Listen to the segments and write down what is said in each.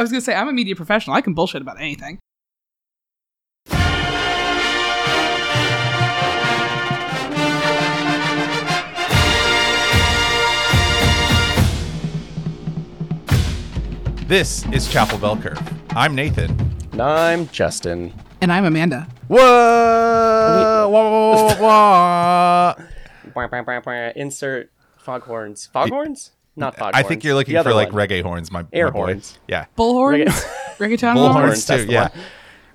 I was gonna say I'm a media professional. I can bullshit about anything. This is Chapel Bell Curve. I'm Nathan. And I'm Justin. And I'm Amanda. Whoa! wah, wah, wah. Insert foghorns. Foghorns? Not foghorns. I think you're looking The for other like one. reggae horns, my, Air my boy. horns. Yeah, Bullhorns, reggaeton bull horns, Reggae horns that's too. the Yeah. one.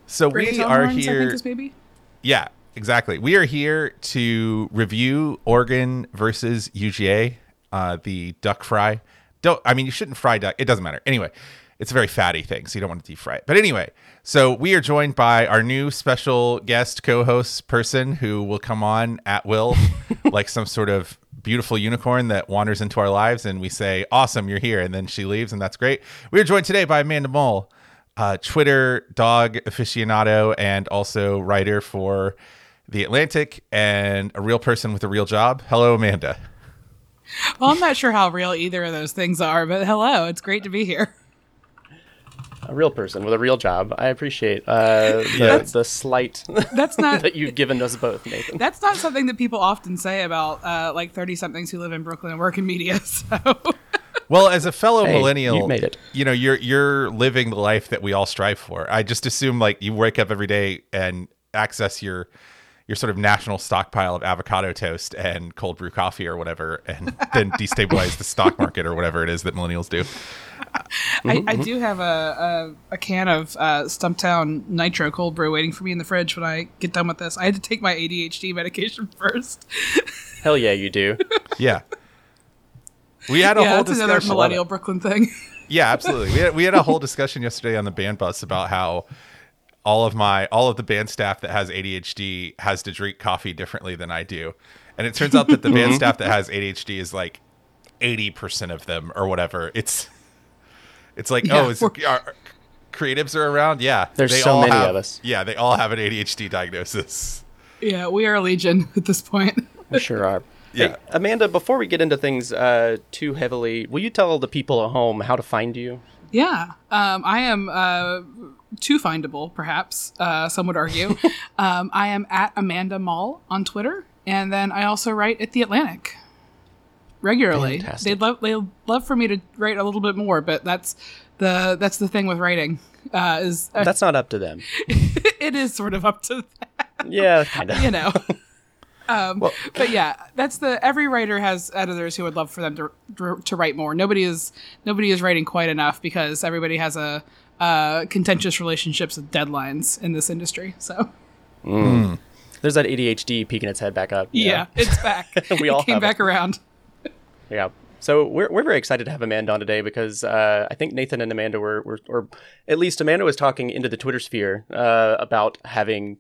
So we reggaeton are horns, I here. think is maybe. Yeah, exactly. We are here to review Oregon versus UGA, uh, the duck fry. Don't I mean you shouldn't fry duck. It doesn't matter. Anyway, it's a very fatty thing, so you don't want to deep fry it. But anyway, so we are joined by our new special guest co-host person who will come on at will, like some sort of beautiful unicorn that wanders into our lives, and we say, "Awesome, you're here," and then she leaves, and that's great. We are joined today by Amanda Mull uh, Twitter dog aficionado and also writer for The Atlantic and a real person with a real job. Hello, Amanda. Well, I'm not sure how real either of those things are, but hello, it's great to be here. A real person with a real job. I appreciate uh, the, the slight That's not that you've given us both, Nathan. that's not something that people often say about uh, like 30 somethings who live in Brooklyn and work in media. So Well, as a fellow Hey, millennial, you made it. You know, you're you're living the life that we all strive for. I just assume like you wake up every day and access your your sort of national stockpile of avocado toast and cold brew coffee or whatever, and then destabilize the stock market or whatever it is that millennials do. I, mm-hmm, I mm-hmm. do have a, a, a can of uh, Stumptown Nitro cold brew waiting for me in the fridge when I get done with this. I had to take my ADHD medication first. Hell yeah, you do. Yeah. We had a yeah, whole that's another millennial Brooklyn thing. Yeah, absolutely. We had, we had a whole discussion yesterday on the band bus about how all of my all of the band staff that has ADHD has to drink coffee differently than I do. And it turns out that the band mm-hmm. staff that has ADHD is like 80% of them or whatever. It's it's like, Yeah, oh, is, we're- are, creatives are around? Yeah. There's They so all many have- of us. Yeah, they all have an ADHD diagnosis. yeah, we are a legion at this point. We sure are. Yeah. Hey, Amanda, before we get into things uh, too heavily, will you tell the people at home how to find you? Yeah, um, I am uh, too findable, perhaps. Uh, some would argue. um, I am at Amanda Mull on Twitter, and then I also write at the Atlantic regularly. Fantastic. They'd love they'd love for me to write a little bit more, but that's the that's the thing with writing. Uh, is uh, That's not up to them. it is sort of up to Yeah, kind of. you know. Um, but yeah, that's the every writer has editors who would love for them to to write more. Nobody is nobody is writing quite enough because everybody has a uh, contentious relationships with deadlines in this industry. So There's that ADHD peeking its head back up. yeah, it's back. We all came back it. around. Yeah. So we're, we're very excited to have Amanda on today because uh, I think Nathan and Amanda were, were, or at least Amanda was talking into the Twitter sphere uh, about having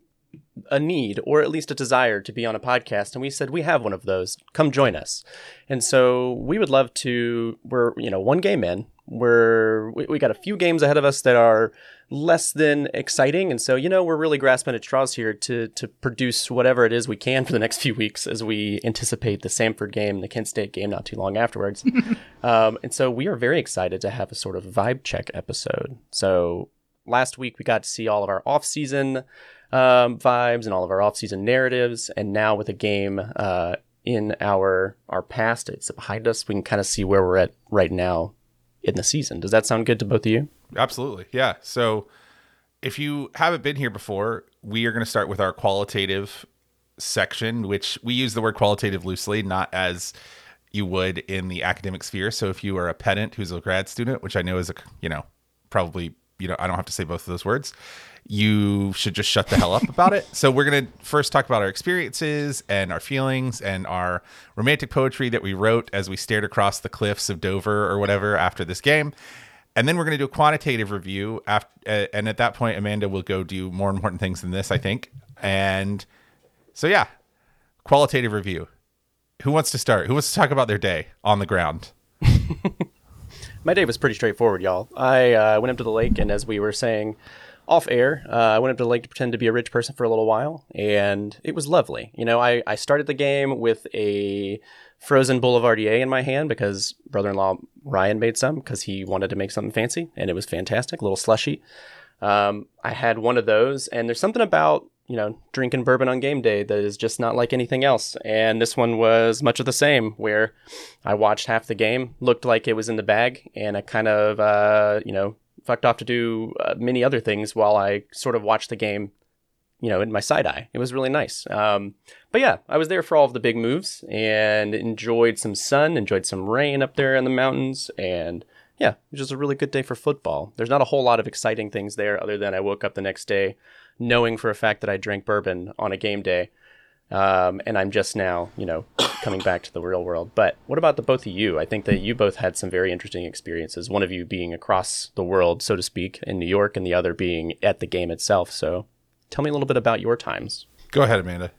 a need or at least a desire to be on a podcast. And we said, we have one of those. Come join us. And so we would love to, we're, you know, one game in. We're, we, we got a few games ahead of us that are less than exciting. And so, you know, we're really grasping at straws here to, to produce whatever it is we can for the next few weeks as we anticipate the Samford game, the Kent State game not too long afterwards. um, and so we are very excited to have a sort of vibe check episode. So last week we got to see all of our off-season um, vibes and all of our off-season narratives, and now with a game uh, in our our past, it's behind us. We can kind of see where we're at right now in the season. Does that sound good to both of you? Absolutely. Yeah. So if you haven't been here before, we are going to start with our qualitative section, which we use the word qualitative loosely, not as you would in the academic sphere. So if you are a pedant who's a grad student, which I know is a, you know, probably, you know, I don't have to say both of those words, you should just shut the hell up about it. So we're to first talk about our experiences and our feelings and our romantic poetry that we wrote as we stared across the cliffs of Dover or whatever after this game. And then we're going to do a quantitative review after, uh, and at that point, Amanda will go do more important things than this, I think. And so, yeah, qualitative review. Who wants to start? Who wants to talk about their day on the ground? My day was pretty straightforward, y'all. I uh, went up to the lake, and as we were saying off air, uh, I went up to lake to pretend to be a rich person for a little while, and it was lovely. You know, I, I started the game with a frozen Boulevardier in my hand because brother-in-law Ryan made some because he wanted to make something fancy, and it was fantastic, a little slushy. Um, I had one of those, and there's something about you know drinking bourbon on game day that is just not like anything else. And this one was much of the same, where I watched half the game, looked like it was in the bag, and I kind of uh, you know fucked off to do uh, many other things while I sort of watched the game you know, in my side eye. It was really nice. Um, but yeah, I was there for all of the big moves and enjoyed some sun, enjoyed some rain up there in the mountains, and yeah, it was just a really good day for football. There's not a whole lot of exciting things there other than I woke up the next day knowing for a fact that I drank bourbon on a game day. Um, and I'm just now, you know, coming back to the real world. But what about the both of you? I think that you both had some very interesting experiences. One of you being across the world, so to speak, in New York, and the other being at the game itself. So tell me a little bit about your times. Go ahead, Amanda.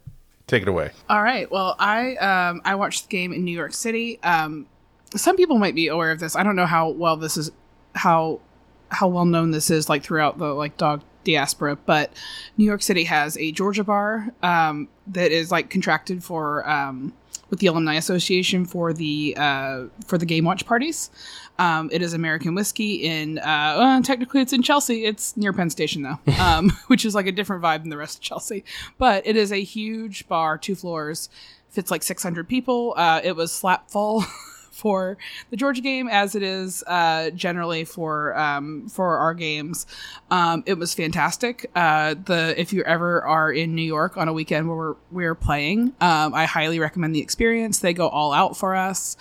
Take it away. All right. Well, I um, I watched the game in New York City. Um, some people might be aware of this. I don't know how well this is how how well known this is like throughout the like dog diaspora, but New York City has a Georgia bar um, that is like contracted for um, with the Alumni Association for the uh, for the game watch parties. Um, it is American whiskey in uh, well, technically it's in Chelsea. It's near Penn Station though, um, which is like a different vibe than the rest of Chelsea. But it is a huge bar, two floors, fits like 600 people. Uh, it was slap full. for the Georgia game as it is uh, generally for um, for our games. Um, it was fantastic. Uh, the if you ever are in New York on a weekend where we're, we're playing, um, I highly recommend the experience. They go all out for us.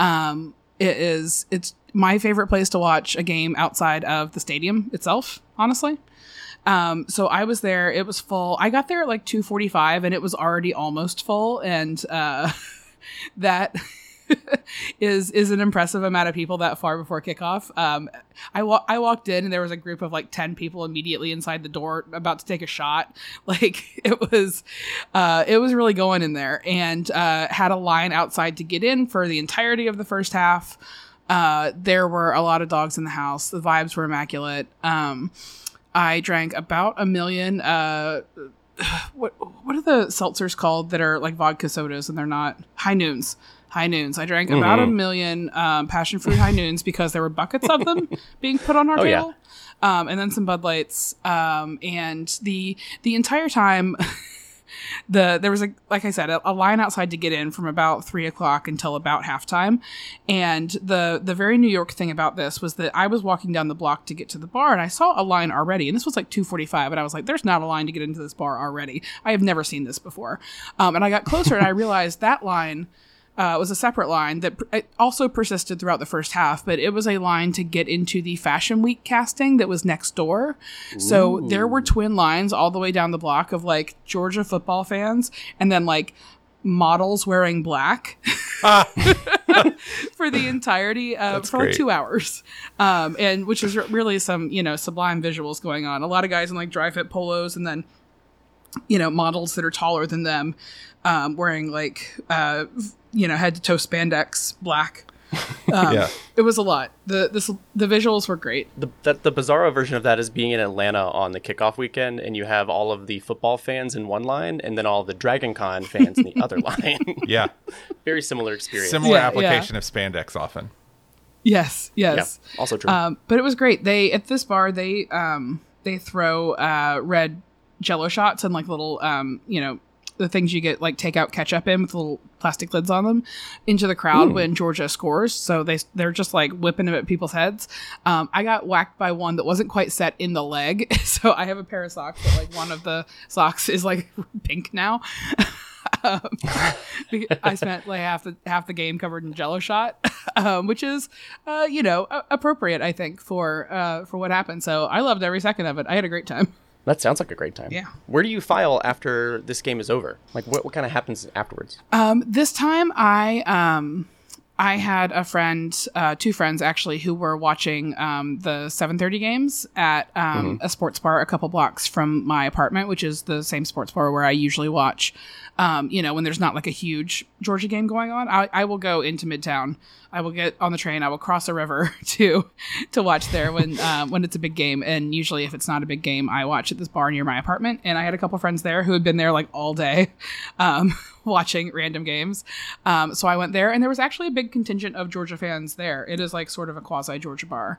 Um, it is it's my favorite place to watch a game outside of the stadium itself. Honestly. Um, so I was there. It was full. I got there at like two forty five, and it was already almost full. And uh, that is is an impressive amount of people that far before kickoff. Um, I wa- I walked in and there was a group of like ten people immediately inside the door about to take a shot. Like it was, uh, it was really going in there, and uh, had a line outside to get in for the entirety of the first half. Uh, there were a lot of dogs in the house. The vibes were immaculate. Um, I drank about a million. Uh, what what are the seltzers called that are like vodka sodas and they're not high noons? High noons. I drank mm-hmm. about a million um, passion fruit high noons because there were buckets of them being put on our oh, table, yeah. um, and then some Bud Lights. Um, and the the entire time, the there was a like I said a, a, line outside to get in from about three o'clock until about halftime. And the the very New York thing about this was that I was walking down the block to get to the bar, and I saw a line already. And this was like two forty five, and I was like, "There's not a line to get into this bar already. I have never seen this before." Um, and I got closer, and I realized that line uh, was a separate line that pr- also persisted throughout the first half, but it was a line to get into the Fashion Week casting that was next door. Ooh. So there were twin lines all the way down the block of like Georgia football fans and then like models wearing black for the entirety of for like two hours um and which is really some you know sublime visuals going on a lot of guys in like dry fit polos and then you know models that are taller than them um, wearing like uh, you know head to toe spandex black. Um, yeah, it was a lot. the this, The visuals were great. The that the bizarro version of that is being in Atlanta on the kickoff weekend, and you have all of the football fans in one line, and then all the Dragon Con fans in the other line. Yeah, very similar experience. Similar yeah, application yeah. of spandex often. Yes, yes. Yeah, also true. Um, but it was great. They at this bar they um, they throw uh, red Jello shots and like little um, you know the things you get like takeout ketchup in with little plastic lids on them into the crowd Ooh. when Georgia scores. So they they're just like whipping them at people's heads. Um, I got whacked by one that wasn't quite set in the leg, so I have a pair of socks but like one of the socks is like pink now. um, I spent like half the half the game covered in Jello shot, um, which is, uh, you know, appropriate I think for uh, for what happened. So I loved every second of it. I had a great time. That sounds like a great time. Yeah. Where do you file after this game is over? Like, what, what kind of happens afterwards? Um, this time I um, I had a friend, uh, two friends actually, who were watching um, the 7:30 games at um, mm-hmm. a sports bar a couple blocks from my apartment, which is the same sports bar where I usually watch. Um, you know, when there's not like a huge Georgia game going on, I, I will go into Midtown I will get on the train. I will cross a river to to watch there when um, when it's a big game. And usually, if it's not a big game, I watch at this bar near my apartment. And I had a couple friends there who had been there like all day, um, watching random games. Um, so I went there, and there was actually a big contingent of Georgia fans there. It is like sort of a quasi Georgia bar.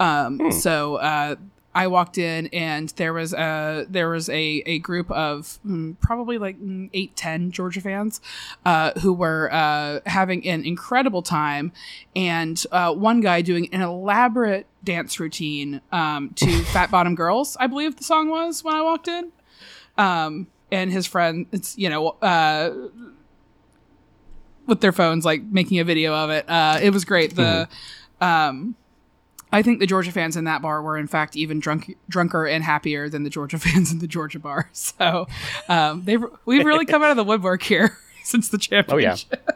Um, So uh, I walked in and there was a there was a, a group of mm, probably like mm, eight ten Georgia fans uh, who were uh, having an incredible time, and uh, one guy doing an elaborate dance routine um, to "Fat Bottom Girls," I believe the song was when I walked in, um, and his friend, it's you know. Uh, with their phones, like making a video of it. Uh, it was great. The, um, I think the Georgia fans in that bar were, in fact, even drunk, drunker and happier than the Georgia fans in the Georgia bar. So um, they we've really come out of the woodwork here since the championship.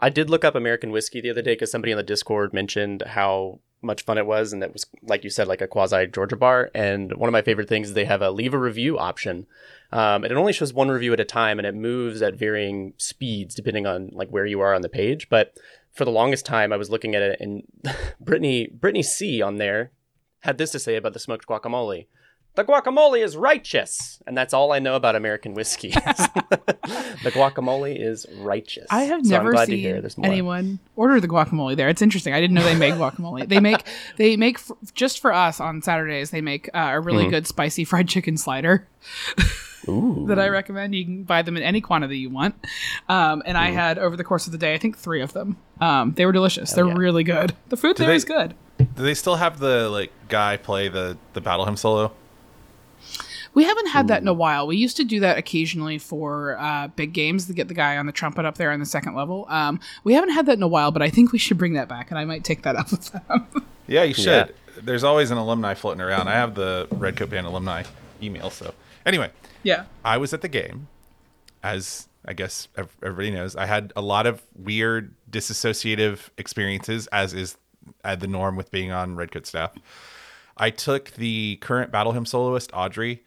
I did look up American whiskey the other day because somebody on the Discord mentioned how much fun it was, and it was like you said, like a quasi Georgia bar. And one of my favorite things is they have a leave a review option, um, and it only shows one review at a time, and it moves at varying speeds depending on like where you are on the page. But for the longest time, I was looking at it, and Brittany Brittany C on there had this to say about the smoked guacamole. The guacamole is righteous, and that's all I know about American whiskey. the guacamole is righteous. I have never hear seen anyone order the guacamole there. It's interesting. I didn't know they make guacamole. They make they make f- just for us on Saturdays. They make uh, a really good spicy fried chicken slider. That I recommend. You can buy them in any quantity you want. Um, and I had over the course of the day, I think three of them. Um, they were delicious. They're yeah. really good. The food there they- is good. Do they still have the like guy play the the battle hymn solo? We haven't had that in a while. We used to do that occasionally for uh, big games to get the guy on the trumpet up there on the second level. Um, we haven't had that in a while, but I think we should bring that back, and I might take that up with them. Yeah, you should. Yeah. There's always an alumni floating around. I have the Red Coat Band alumni email. So anyway, yeah. I was at the game, as I guess everybody knows. I had a lot of weird disassociative experiences, as is uh, the norm with being on Redcoat staff. I took the current Battle Hymn soloist, Audrey,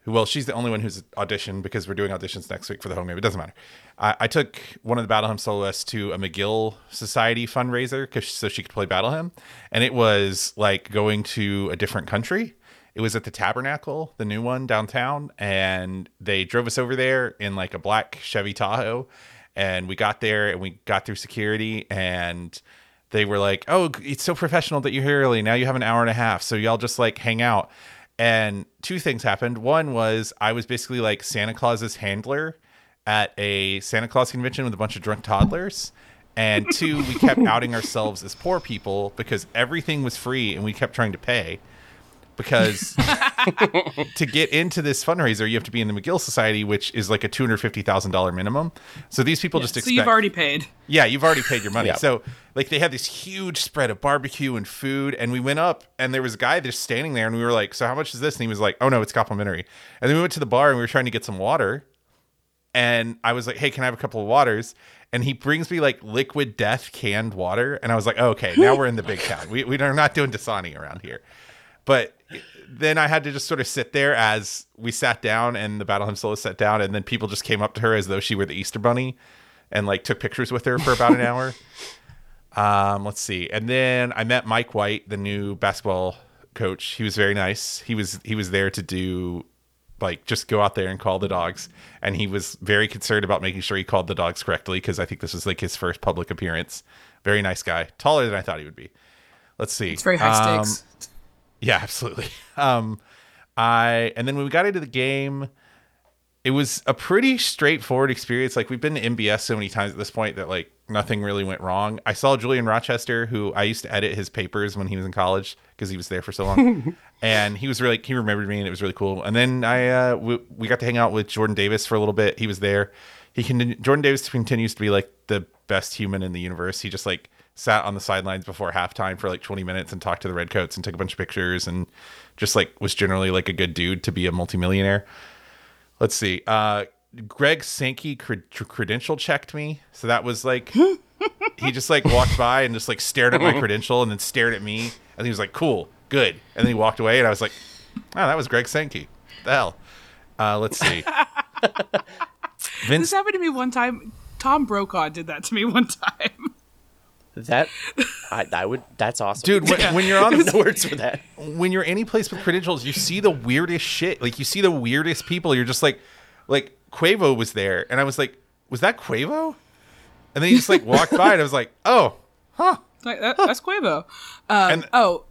who, well, she's the only one who's auditioned because we're doing auditions next week for the home game. It doesn't matter. I, I took one of the Battle Hymn soloists to a Magill Society fundraiser 'cause- so she could play Battle Hymn. And it was like going to a different country. It was at the Tabernacle, the new one downtown, and they drove us over there in like a black Chevy Tahoe. And we got there and we got through security and they were like, "Oh, it's so professional that you're here early. Now you have an hour and a half, so y'all just like hang out." And two things happened. One was I was basically like Santa Claus's handler at a Santa Claus convention with a bunch of drunk toddlers. And two, we kept outing ourselves as poor people because everything was free and we kept trying to pay. Because to get into this fundraiser, you have to be in the Magill Society, which is like a two hundred fifty thousand dollar minimum. So these people just so you've already paid. yeah, you've already paid your money. Yeah. So like they had this huge spread of barbecue and food, and we went up and there was a guy just standing there, and we were like, "So how much is this?" And he was like, "Oh no, it's complimentary." And then we went to the bar and we were trying to get some water, and I was like, "Hey, can I have a couple of waters?" And he brings me like liquid death canned water, and I was like, oh, "Okay, now we're in the big town. We we are not doing Dasani around here." But then I had to just sort of sit there as we sat down and the Battle Hymn solo sat down, and then people just came up to her as though she were the Easter Bunny, and like took pictures with her for about an hour. Um, let's see, and then I met Mike White, the new basketball coach. He was very nice. He was he was there to do like just go out there and call the dogs, and he was very concerned about making sure he called the dogs correctly because I think this was like his first public appearance. Very nice guy, taller than I thought he would be. Let's see, It's very high Um, stakes. Yeah, absolutely. Um, I and then when we got into the game, it was a pretty straightforward experience. Like we've been to MBS so many times at this point that like nothing really went wrong. I saw Julian Rochester, who I used to edit his papers when he was in college because he was there for so long, and he was really he remembered me and it was really cool. And then I uh, we, we got to hang out with Jordan Davis for a little bit. He was there. He can Jordan Davis continues to be like the best human in the universe. He just like sat on the sidelines before halftime for like 20 minutes and talked to the Redcoats and took a bunch of pictures and just like was generally like a good dude to be a multimillionaire. Let's see. Uh, Greg Sankey cred- credential checked me. So that was like, he just like walked by and just like stared at my credential and then stared at me. And he was like, cool, good. And then he walked away and I was like, oh, that was Greg Sankey. The hell. Uh, let's see. This happened to me one time. Tom Brokaw did that to me one time. That I, I would. That's awesome, Dude, when, when you're on no words for that. when you're any place with credentials, you see the weirdest shit. Like you see the weirdest people. You're just like, like Quavo was there, and I was like, was that Quavo? And then he just like walked by, and I was like, oh, huh. Like, that, that's Quavo. Um, And- oh,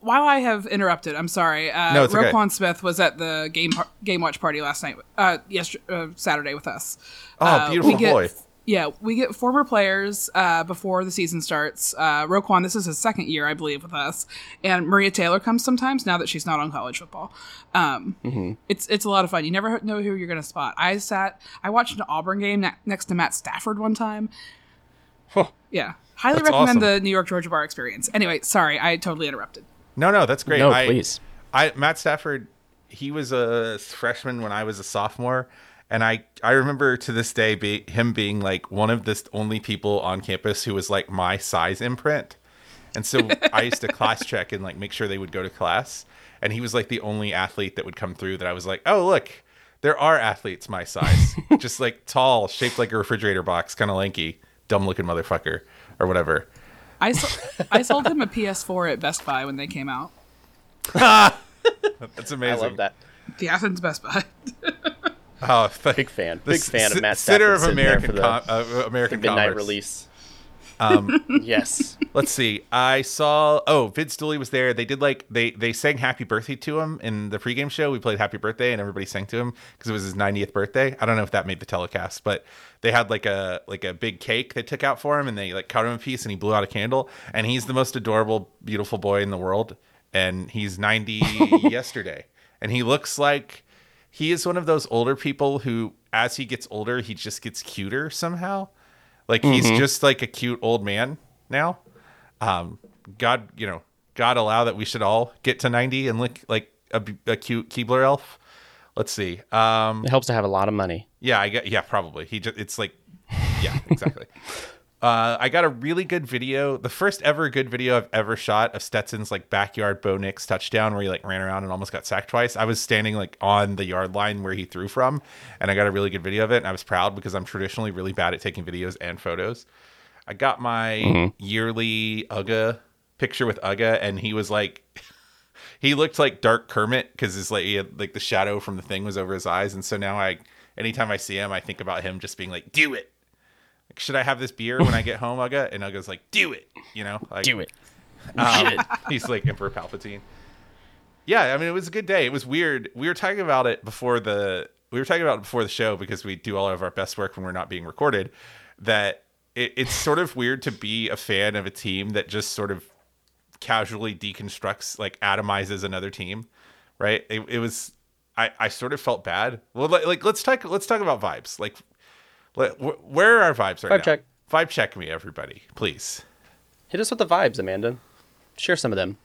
while I have interrupted, I'm sorry. Uh, No, it's okay. Roquan Smith was at the game game watch party last night. Uh, yesterday, uh, Saturday with us. Oh, Uh, beautiful we get, boy. Yeah, we get former players uh, before the season starts. Uh, Roquan, this is his second year, I believe, with us, and Maria Taylor comes sometimes now that she's not on college football. Um, Mm-hmm. It's it's a lot of fun. You never know who you're going to spot. I sat, I watched an Auburn game ne- next to Matt Stafford one time. Huh. Yeah, highly That's recommend awesome. the New York Georgia Bar experience. Anyway, sorry, I totally interrupted. No, no, that's great. No, I, please. I Matt Stafford, he was a freshman when I was a sophomore, and I I remember to this day be, him being like one of the only people on campus who was like my size imprint, and so I used to class check and like make sure they would go to class, and he was like the only athlete that would come through that I was like, oh look. There are athletes my size, just like tall, shaped like a refrigerator box, kind of lanky, dumb looking motherfucker, or whatever. I, so- I sold him a PS4 at Best Buy when they came out. That's amazing. I love that. The Athens Best Buy. Oh, th- Big fan. Big fan c- of Matt center of American for the, com- uh, American the midnight commerce. release. Um, Yes. let's see. I saw. Oh, Vince Dooley was there. They did like they they sang Happy Birthday to him in the pregame show. We played Happy Birthday, and everybody sang to him because it was his 90th birthday. I don't know if that made the telecast, but they had like a like a big cake they took out for him, and they like cut him a piece, and he blew out a candle. And he's the most adorable, beautiful boy in the world. And he's 90 yesterday, and he looks like he is one of those older people who, as he gets older, he just gets cuter somehow. Like he's just like a cute old man now. Um, God, you know, God allow that we should all get to 90 and look like a, a cute Keebler elf. Let's see. Um, It helps to have a lot of money. yeah, I get. Yeah, probably. He just. It's like. Yeah, exactly. uh, I got a really good video. The first ever good video I've ever shot of Stetson's like backyard Bo Nix touchdown where he like ran around and almost got sacked twice. I was standing like on the yard line where he threw from, and I got a really good video of it. And I was proud because I'm traditionally really bad at taking videos and photos. I got my yearly Uga picture with Uga, and he was like. he looked like Dark Kermit because his like he had like the shadow from the thing was over his eyes, and so now I, anytime I see him, I think about him just being like, "Do it." Like, should I have this beer when I get home, Uga? And Uga's like, "Do it." You know, like, Do it. um, he's like Emperor Palpatine. Yeah, I mean, it was a good day. It was weird. We were talking about it before the we were talking about it before the show because we do all of our best work when we're not being recorded. That it, it's sort of weird to be a fan of a team that just sort of casually deconstructs, like atomizes another team, right? It, it was. I, I sort of felt bad. Well, like, like let's talk let's talk about vibes. Like, where are our vibes right Vibe now? check. Vibe check me, everybody, please. Hit us with the vibes, Amanda. Share some of them.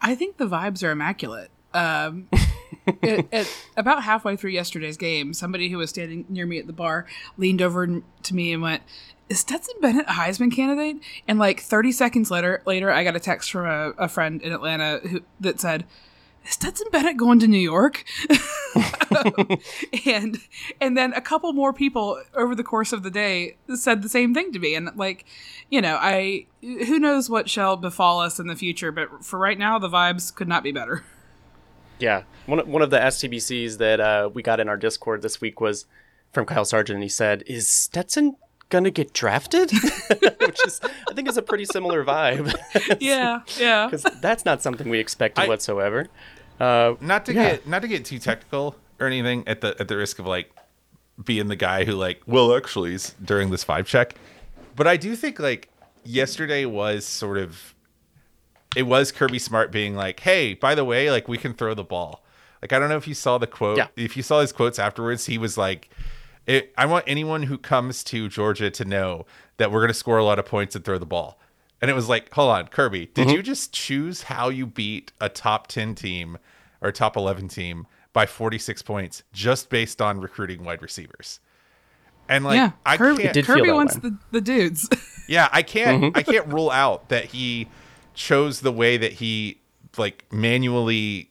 I think the vibes are immaculate. Um, it, it, about halfway through yesterday's game, somebody who was standing near me at the bar leaned over to me and went, "Is Stetson Bennett a Heisman candidate?" And like 30 seconds later, later I got a text from a, a friend in Atlanta who that said, "Is Stetson Bennett going to New York?" and and then a couple more people over the course of the day said the same thing to me and like you know i who knows what shall befall us in the future but for right now the vibes could not be better Yeah, one of- one of the STBCs that uh, we got in our Discord this week was from Kyle Sargent, and he said, "Is Stetson gonna get drafted?" Which is, I think, is a pretty similar vibe yeah yeah because that's not something we expected I- whatsoever. Uh, not to Yeah. get not to get too technical or anything at the at the risk of like being the guy who like well actually is during this vibe check but i do think like yesterday was sort of it was kirby smart being like hey by the way like we can throw the ball like i don't know if you saw the quote Yeah. if you saw his quotes afterwards he was like it, i want anyone who comes to georgia to know that we're going to score a lot of points and throw the ball and it was like hold on kirby did you just choose how you beat a top 10 team or top 11 team by 46 points just based on recruiting wide receivers and like yeah i kirby, can't kirby wants way. the, the dudes yeah, I can't I can't rule out that he chose the way that he like manually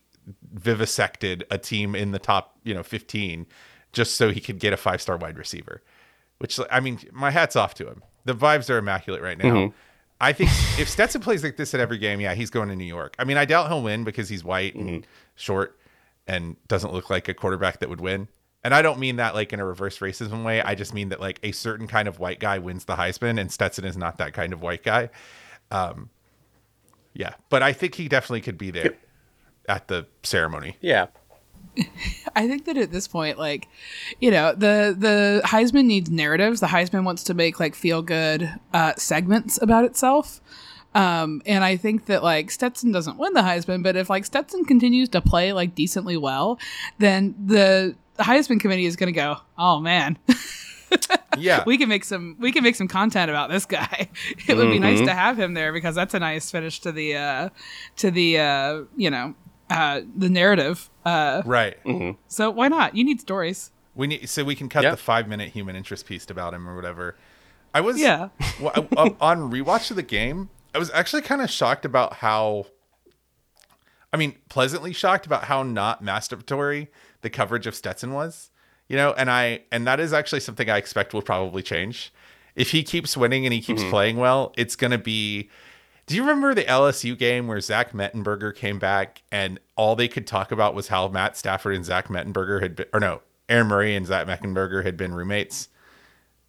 vivisected a team in the top, you know, 15 just so he could get a five-star wide receiver. Which I mean, my hat's off to him. The vibes are immaculate right now. I think if Stetson plays like this at every game, yeah, he's going to New York. I mean, I doubt he'll win because he's white and short and doesn't look like a quarterback that would win. And I don't mean that like in a reverse racism way. I just mean that like a certain kind of white guy wins the Heisman, and Stetson is not that kind of white guy. Um, yeah, but I think he definitely could be there at the ceremony. Yeah. I think that at this point, like, you know, the the Heisman needs narratives. The Heisman wants to make like feel good uh, segments about itself. Um, and I think that like Stetson doesn't win the Heisman, but if like Stetson continues to play like decently well, then the Heisman committee is going to go, oh man, Yeah, we can make some we can make some content about this guy. It would be nice to have him there because that's a nice finish to the uh, to the uh, you know uh, the narrative. Uh, right. so why not? You need stories. We need so we can cut Yeah. the five minute human interest piece about him or whatever. I was Yeah. well, I- um, on rewatch of the game. I was actually kind of shocked about how. I mean, pleasantly shocked about how not masturbatory the coverage of Stetson was. You know, and I and that is actually something I expect will probably change. If he keeps winning and he keeps playing well, it's going to be. Do you remember the LSU game where Zach Mettenberger came back and all they could talk about was how Matt Stafford and Zach Mettenberger had been, or no, Aaron Murray and Zach Mettenberger had been roommates?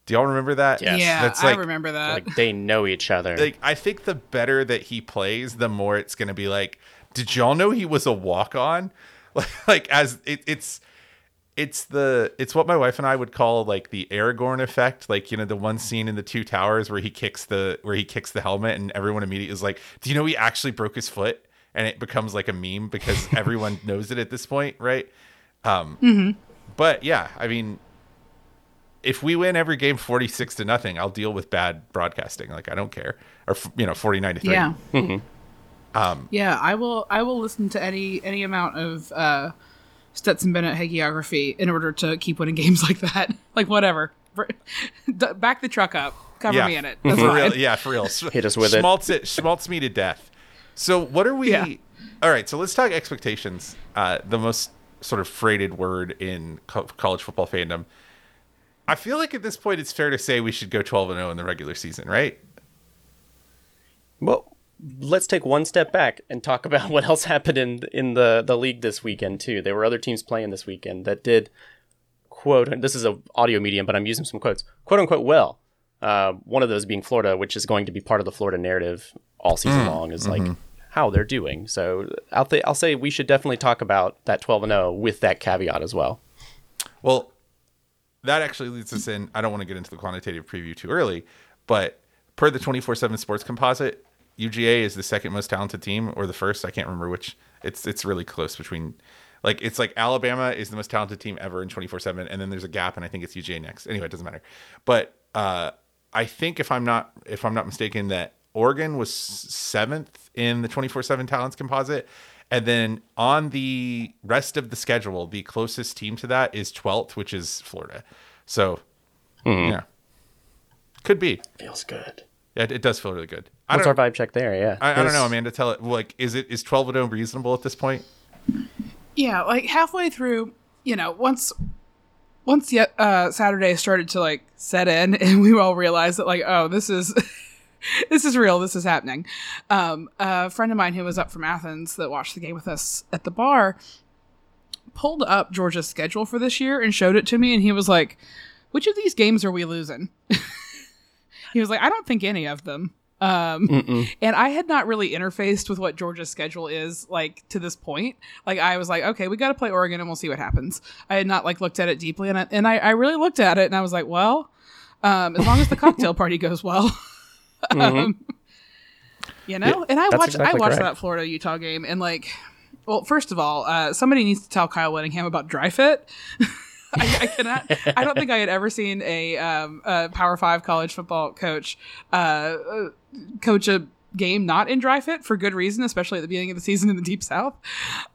Do y'all remember that? Yes. Yeah, That's I like- remember that. Like they know each other. Like, I think the better that he plays, the more it's going to be like, did y'all know he was a walk on? Like, like as it, it's, it's the it's what my wife and I would call like the Aragorn effect, like you know the one scene in the Two Towers where he kicks the where he kicks the helmet and everyone immediately is like, "Do you know he actually broke his foot?" And it becomes like a meme because everyone knows it at this point, right? Um, But yeah, I mean, if we win every game forty six to nothing, I'll deal with bad broadcasting. Like I don't care, or you know forty nine to three. yeah. yeah, I will. I will listen to any any amount of uh, Stetson Bennett hagiography in order to keep winning games like that. Like whatever, back the truck up, cover me in it. That's for real. Yeah, for real. Hit us with it. schmaltz it. Schmaltz me to death. So what are we? Yeah. All right. So let's talk expectations. Uh, the most sort of freighted word in co- college football fandom. I feel like at this point it's fair to say we should go 12 and 0 in the regular season, right? Well, let's take one step back and talk about what else happened in in the the league this weekend too. There were other teams playing this weekend that did quote. This is a audio medium, but I'm using some quotes. Quote unquote. Well, uh, one of those being Florida, which is going to be part of the Florida narrative all season long, is like how they're doing. So I'll th- I'll say we should definitely talk about that 12 and 0 with that caveat as well. Well, that actually leads us in. I don't want to get into the quantitative preview too early, but per the 24 7 sports composite, UGA is the second most talented team or the first. I can't remember which. It's it's really close between. Like it's like Alabama is the most talented team ever in 24 7, and then there's a gap, and I think it's UGA next. Anyway, it doesn't matter. But uh, I think if I'm not if I'm not mistaken, that Oregon was seventh in the 24 7 talents composite. And then on the rest of the schedule, the closest team to that is 12th, which is Florida. So, yeah. Could be. Feels good. Yeah, it, it does feel really good. I What's our don't, vibe check there? Yeah. I, I don't know, Amanda. Tell it. Like, is it is 12 and 0 reasonable at this point? Yeah, like halfway through, you know, once once yet uh, Saturday started to like set in, and we all realized that like, oh, this is this is real. This is happening. Um, a friend of mine who was up from Athens that watched the game with us at the bar pulled up Georgia's schedule for this year and showed it to me, and he was like, "Which of these games are we losing?" he was like, "I don't think any of them." Um, and I had not really interfaced with what Georgia's schedule is like to this point. Like I was like, okay, we got to play Oregon and we'll see what happens. I had not like looked at it deeply, and I, and I, I really looked at it and I was like, well, um, as long as the cocktail party goes well, um, you know. and I watched exactly I watched correct. that Florida Utah game and like, well, first of all, uh, somebody needs to tell Kyle Whittingham about dry fit. I, I cannot. I don't think I had ever seen a, um, a Power Five college football coach uh, uh, coach a game not in dry fit for good reason, especially at the beginning of the season in the Deep South.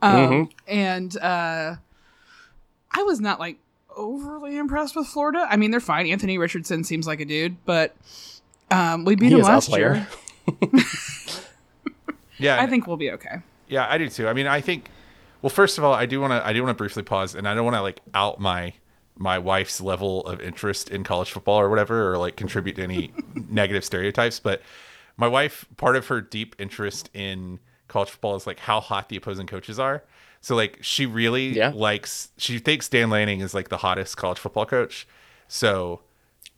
Um, And uh, I was not like overly impressed with Florida. I mean, they're fine. Anthony Richardson seems like a dude, but um, we beat He him last year. Yeah, I think we'll be okay. Yeah, I do too. I mean, I think. Well, first of all, I do want to. I do want to briefly pause, and I don't want to like out my my wife's level of interest in college football or whatever, or like contribute to any negative stereotypes. But my wife, part of her deep interest in college football is like how hot the opposing coaches are. So like she really Yeah. likes she thinks Dan Lanning is like the hottest college football coach. So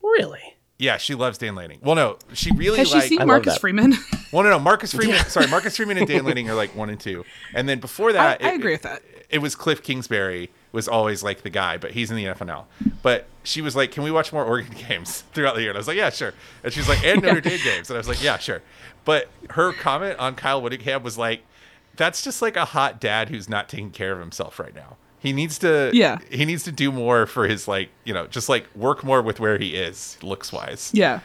Really? Yeah, she loves Dan Lanning. Well, no, she really Has she like. seen love Marcus. Freeman? well, no, no, Marcus Freeman. Sorry, Marcus Freeman and Dan Lanning are like one and two, and then before that, I it- agree with that. it was Cliff Kingsbury was always like the guy, but he's in the NFL. But she was like, "Can we watch more Oregon games throughout the year?" And I was like, "Yeah, sure." And she's like, "And Notre Dame games," and I was like, "Yeah, sure." But her comment on Kyle Whittingham was like, "That's just like a hot dad who's not taking care of himself right now. He needs to, Yeah. he needs to do more for his like, you know, just like work more with where he is looks wise." Yeah,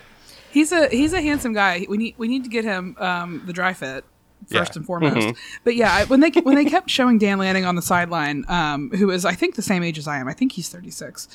he's a he's a handsome guy. We need we need to get him um, the dry fit first Yeah. and foremost. But yeah, when they when they kept showing Dan Lanning on the sideline, um, who is I think the same age as I am. I think he's thirty six.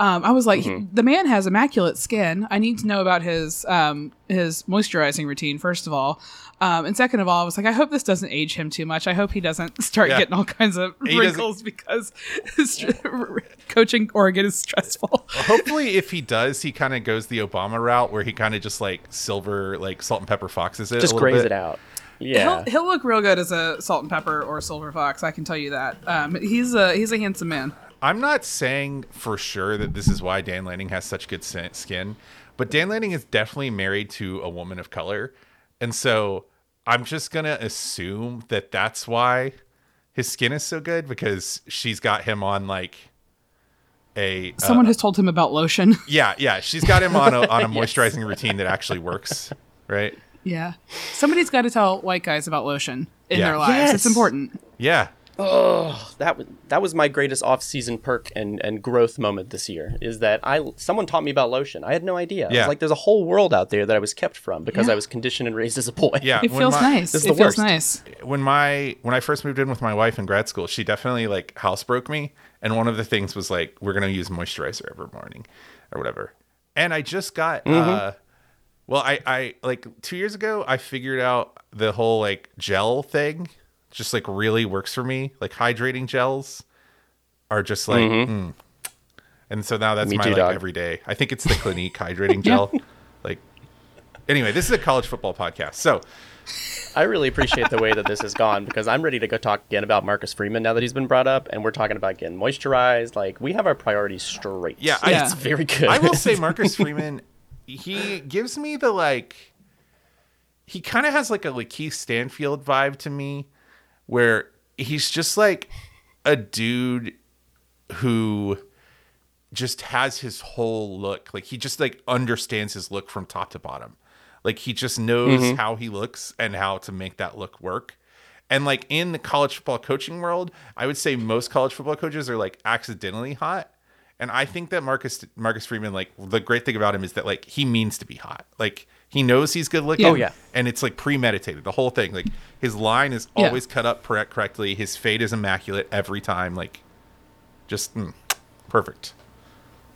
Um, I was like, the man has immaculate skin. I need to know about his um, his moisturizing routine first of all. Um, and second of all, I was like, I hope this doesn't age him too much. I hope he doesn't start Yeah. getting all kinds of He doesn't- wrinkles because coaching Oregon is stressful. Hopefully, if he does, he kind of goes the Obama route where he kind of just like silver, like salt and pepper foxes it. Just a little graze bit. it out. Yeah. He'll, he'll look real good as a salt and pepper or silver fox. I can tell you that. Um, he's a he's a handsome man. I'm not saying for sure that this is why Dan Lanning has such good skin, but Dan Lanning is definitely married to a woman of color, and so I'm just gonna assume that that's why his skin is so good because she's got him on like a uh, Someone has told him about lotion. yeah yeah she's got him on a on a moisturizing routine that actually works right yeah, somebody's got to tell white guys about lotion in Yeah. their lives. It's important. yeah that was that was my greatest off-season perk and, and growth moment this year is that I someone taught me about lotion. I had no idea. I Yeah. was like, there's a whole world out there that I was kept from because Yeah. I was conditioned and raised as a boy. yeah It when feels my- nice. This is It the feels worst. nice. when my when I first moved in with my wife in grad school, she definitely like housebroke me, and one of the things was like we're gonna use moisturizer every morning or whatever. And I just got uh well, I I like 2 years ago I figured out the whole like gel thing just like really works for me. Like hydrating gels are just like mm. and so now that's Me my too, like dog. every day. I think it's the Clinique hydrating gel. Like anyway, this is a college football podcast. So, I really appreciate the way that this has gone because I'm ready to go talk again about Marcus Freeman now that he's been brought up, and we're talking about getting moisturized. Like we have our priorities straight. Yeah, I- Yeah. it's very good. I will say Marcus Freeman, he gives me the like he kind of has like a Lakeith Stanfield vibe to me where he's just like a dude who just has his whole look. Like he just like understands his look from top to bottom. Like he just knows mm-hmm. how he looks and how to make that look work. And like in the college football coaching world, I would say most college football coaches are like accidentally hot. And I think that Marcus Marcus Freeman, like the great thing about him is that like he means to be hot. Like he knows he's good looking. Oh, yeah. And it's like premeditated. The whole thing. Like his line is Yeah. always cut up correct correctly. His fade is immaculate every time. Like just mm, perfect.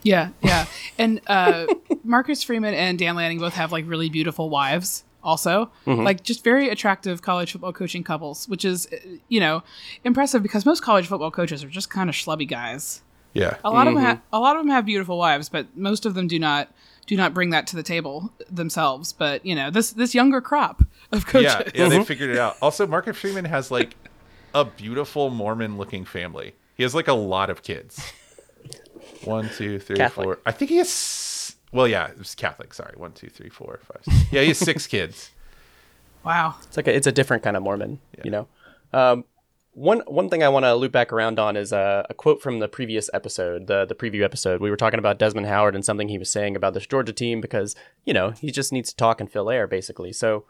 Yeah, yeah. And uh, Marcus Freeman and Dan Lanning both have like really beautiful wives. Also, like just very attractive college football coaching couples, which is uh, you know impressive because most college football coaches are just kind of schlubby guys. Yeah. A lot of them, ha- a lot of them have beautiful wives, but most of them do not do not bring that to the table themselves. But you know this this younger crop of coaches. Yeah, yeah, they figured it out. Also, Marcus Freeman has like a beautiful Mormon looking family. He has like a lot of kids. One, two, three, Catholic. four. I think he has. Well, yeah, it was Catholic. Sorry, one, two, three, four, five. Six. Yeah, he has six kids. Wow. It's like a, it's a different kind of Mormon, you know. Um, one one thing I want to loop back around on is a, a quote from the previous episode, the the preview episode. We were talking about Desmond Howard and something he was saying about this Georgia team because you know he just needs to talk and fill air basically. So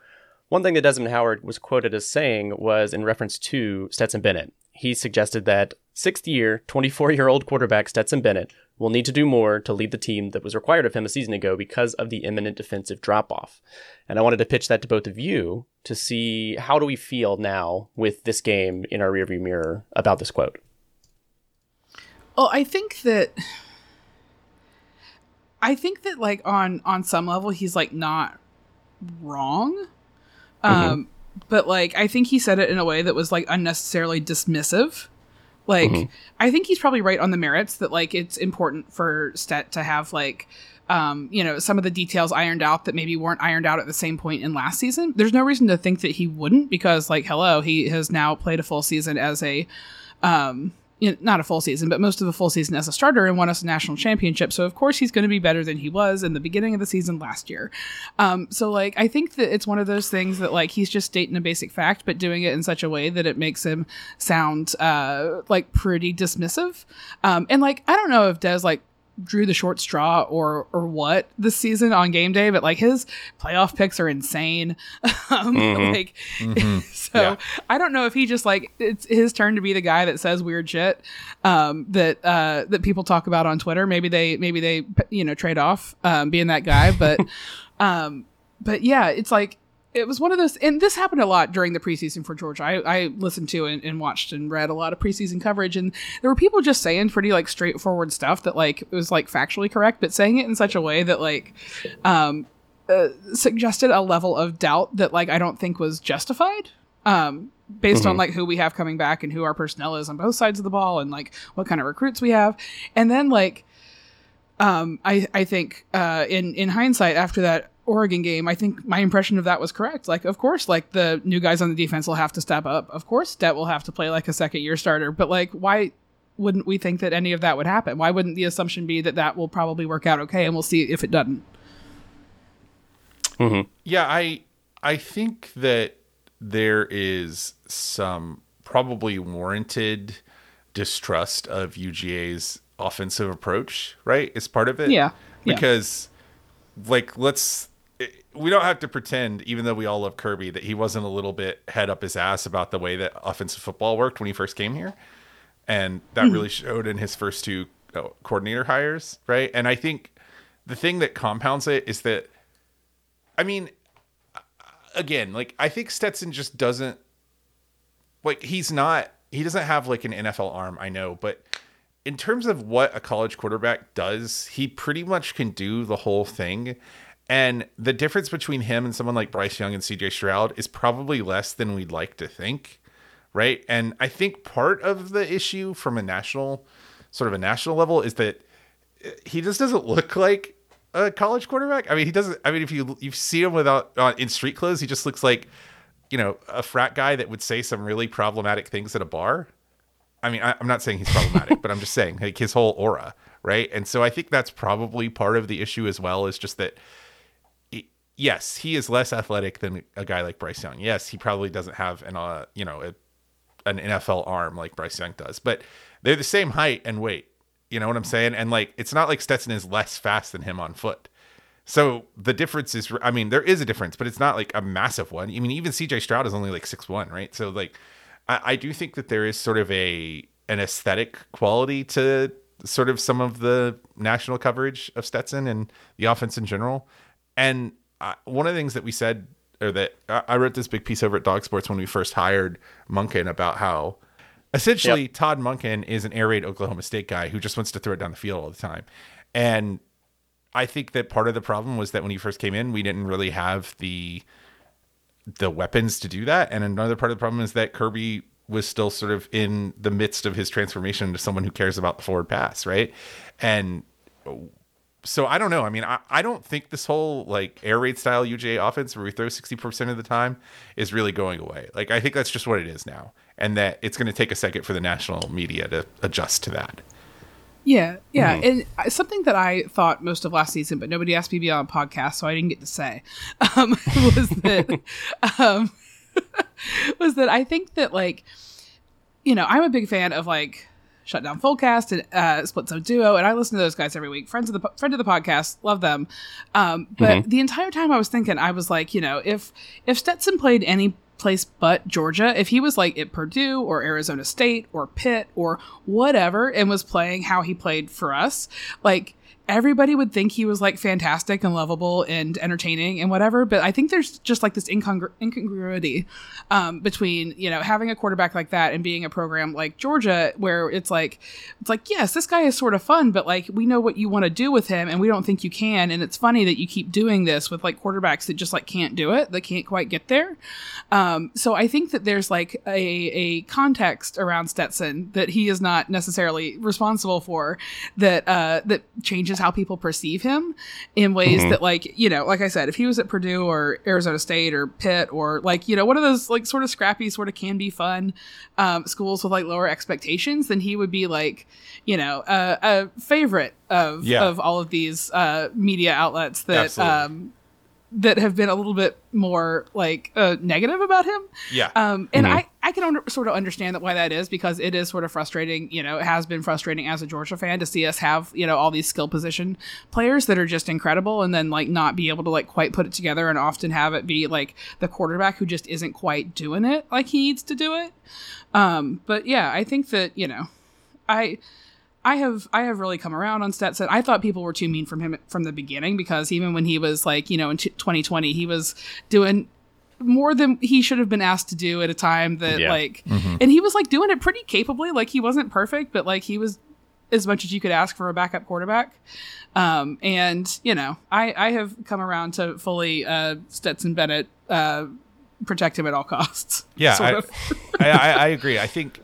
one thing that Desmond Howard was quoted as saying was in reference to Stetson Bennett. He suggested that sixth year, 24 year old quarterback Stetson Bennett will need to do more to lead the team that was required of him a season ago because of the imminent defensive drop off. And I wanted to pitch that to both of you to see how do we feel now with this game in our rearview mirror about this quote. Well, I think that I think that like on on some level he's like not wrong. Um but like I think he said it in a way that was like unnecessarily dismissive. Like I think he's probably right on the merits that like it's important for Stet to have like um, you know, some of the details ironed out that maybe weren't ironed out at the same point in last season. There's no reason to think that he wouldn't because, like, hello, he has now played a full season as a, um, not a full season, but most of a full season as a starter and won us a national championship. So of course he's going to be better than he was in the beginning of the season last year. Um, so like I think that it's one of those things that like he's just stating a basic fact, but doing it in such a way that it makes him sound uh, like pretty dismissive. Um, and like I don't know if Des like drew the short straw or or what this season on game day, but like his playoff picks are insane. um, mm-hmm. Like, mm-hmm. so yeah. I don't know if he just like it's his turn to be the guy that says weird shit um, that uh, that people talk about on Twitter. Maybe they maybe they you know trade off um, being that guy, but um, but yeah, it's like it was one of those, and this happened a lot during the preseason for Georgia. I, I listened to and, and, watched and read a lot of preseason coverage, and there were people just saying pretty like straightforward stuff that like was like factually correct, but saying it in such a way that like um, uh, suggested a level of doubt that like I don't think was justified. Um, based mm-hmm. on like who we have coming back and who our personnel is on both sides of the ball and like what kind of recruits we have, and then like um, I I think uh, in in hindsight after that Oregon game, I think my impression of that was correct. Like, of course, like the new guys on the defense will have to step up. Of course, Det will have to play like a second year starter. But like, why wouldn't we think that any of that would happen? Why wouldn't the assumption be that that will probably work out okay, and we'll see if it doesn't? Mm-hmm. Yeah, I I think that there is some probably warranted distrust of UGA's offensive approach. Right, is part of it. Yeah, because. Yeah. Like let's we don't have to pretend, even though we all love Kirby, that he wasn't a little bit head up his ass about the way that offensive football worked when he first came here, and that mm-hmm. really showed in his first two uh, coordinator hires, right? And I think the thing that compounds it is that, I mean, again, like I think Stetson just doesn't like he's not he doesn't have like an NFL arm, I know, but in terms of what a college quarterback does, he pretty much can do the whole thing and the difference between him and someone like Bryce Young and CJ Stroud is probably less than we'd like to think, right? And I think part of the issue from a national sort of a national level is that uh, he just doesn't look like a college quarterback. I mean, he doesn't I mean if you you see him without uh, in street clothes, he just looks like you know, a frat guy that would say some really problematic things at a bar. I mean, I, am not saying he's problematic, but I'm just saying like his whole aura, right? And so I think that's probably part of the issue as well. Is just that yes, he is less athletic than a guy like Bryce Young. Yes, he probably doesn't have an uh, you know, a, an NFL arm like Bryce Young does, but they're the same height and weight. You know what I'm saying? And like, it's not like Stetson is less fast than him on foot. So the difference is, I mean, there is a difference, but it's not like a massive one. I mean, even CJ Stroud is only like six one, right? So like, I, I do think that there is sort of a an aesthetic quality to sort of some of the national coverage of Stetson and the offense in general. And one of the things that we said, or that I wrote this big piece over at Dawg Sports when we first hired Monken about how essentially yep. Todd Monken is an air raid Oklahoma State guy who just wants to throw it down the field all the time. And I think that part of the problem was that when he first came in, we didn't really have the the weapons to do that. And another part of the problem is that Kirby was still sort of in the midst of his transformation to someone who cares about the forward pass, right? And so I don't know. I mean, I, I don't think this whole like air raid style UGA offense where we throw 60% of the time is really going away. Like, I think that's just what it is now. And that it's going to take a second for the national media to adjust to that. Yeah, yeah. Mm-hmm. And something that I thought most of last season, but nobody asked me to be on a podcast, so I didn't get to say, um, was that, um, was that I think that, like, you know, I'm a big fan of like Shutdown Fullcast and uh, Split Zone Duo, and I listen to those guys every week. Friends of the friend of the podcast, love them. Um, but mm-hmm. the entire time I was thinking, I was like, you know, if if Stetson played any place but Georgia, if he was like at Purdue or Arizona State or Pitt or whatever, and was playing how he played for us, like everybody would think he was like fantastic and lovable and entertaining and whatever. But I think there's just like this incongru- incongruity um, between you know having a quarterback like that and being a program like Georgia, where it's like it's like yes, this guy is sort of fun, but like we know what you want to do with him, and we don't think you can. And it's funny that you keep doing this with like quarterbacks that just like can't do it, that can't quite get there. Um, so I think that there's like a a context around Stetson that he is not necessarily responsible for that uh, that changes changes how people perceive him in ways that like you know like i said if he was at purdue or arizona state or pitt or like you know one of those like sort of scrappy sort of can be fun um, schools with like lower expectations then he would be like you know a, a favorite of Yeah. of all of these uh, media outlets that Absolutely. um, that have been a little bit more like uh, negative about him Yeah. um, and I, I can under, sort of understand that why that is because it is sort of frustrating. You know, it has been frustrating as a Georgia fan to see us have you know all these skill position players that are just incredible, and then like not be able to like quite put it together, and often have it be like the quarterback who just isn't quite doing it like he needs to do it. Um, but yeah, I think that you know, I. I have I have really come around on Stetson. I thought people were too mean from him from the beginning because even when he was like you know in t- 2020 he was doing more than he should have been asked to do at a time that Yeah. like and he was like doing it pretty capably like he wasn't perfect but like he was as much as you could ask for a backup quarterback um and you know i i have come around to fully uh stetson bennett uh protect him at all costs Yeah, sort I, of. I, I, I agree. I think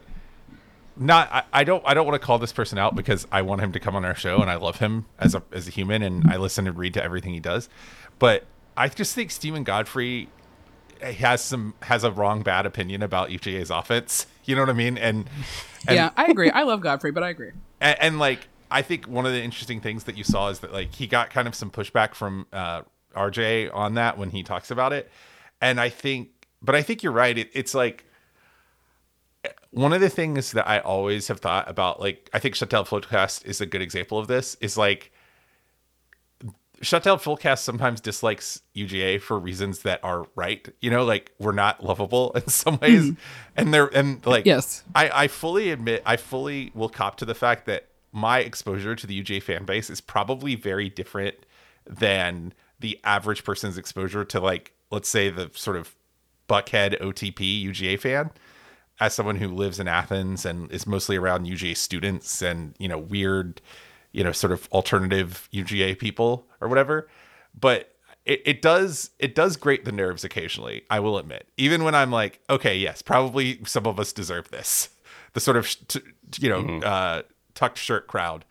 not. I, I don't. I don't want to call this person out because I want him to come on our show and I love him as a as a human and I listen and read to everything he does. But I just think Steven Godfrey has some has a wrong bad opinion about UGA's offense. You know what I mean? And, and yeah i agree i love godfrey but i agree and, and like I think one of the interesting things that you saw is that like he got kind of some pushback from uh, RJ on that when he talks about it, and I think, but I think you're right. It, it's like one of the things that I always have thought about. Like I think Shutdown Fullcast is a good example of this. Is like Shutdown Fullcast sometimes dislikes UGA for reasons that are right. You know, like we're not lovable in some ways, hmm. and they're and like Yes. I, I fully admit I fully will cop to the fact that my exposure to the UGA fan base is probably very different than the average person's exposure to like let's say the sort of Buckhead OTP UGA fan as someone who lives in Athens and is mostly around UGA students and you know weird you know sort of alternative UGA people or whatever but it, it does it does grate the nerves occasionally I will admit even when I'm like okay yes probably some of us deserve this the sort of you know uh, tucked shirt crowd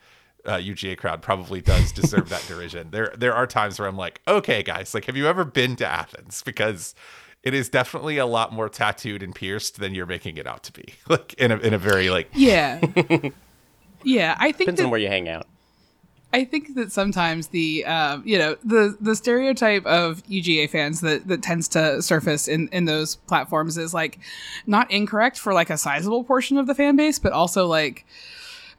uh, UGA crowd probably does deserve that derision. There there are times where I'm like, okay, guys, like, have you ever been to Athens? Because it is definitely a lot more tattooed and pierced than you're making it out to be. Like in a in a very like yeah yeah i think Depends that on where you hang out. I think that sometimes the um, you know the the stereotype of UGA fans that that tends to surface in in those platforms is like not incorrect for like a sizable portion of the fan base, but also like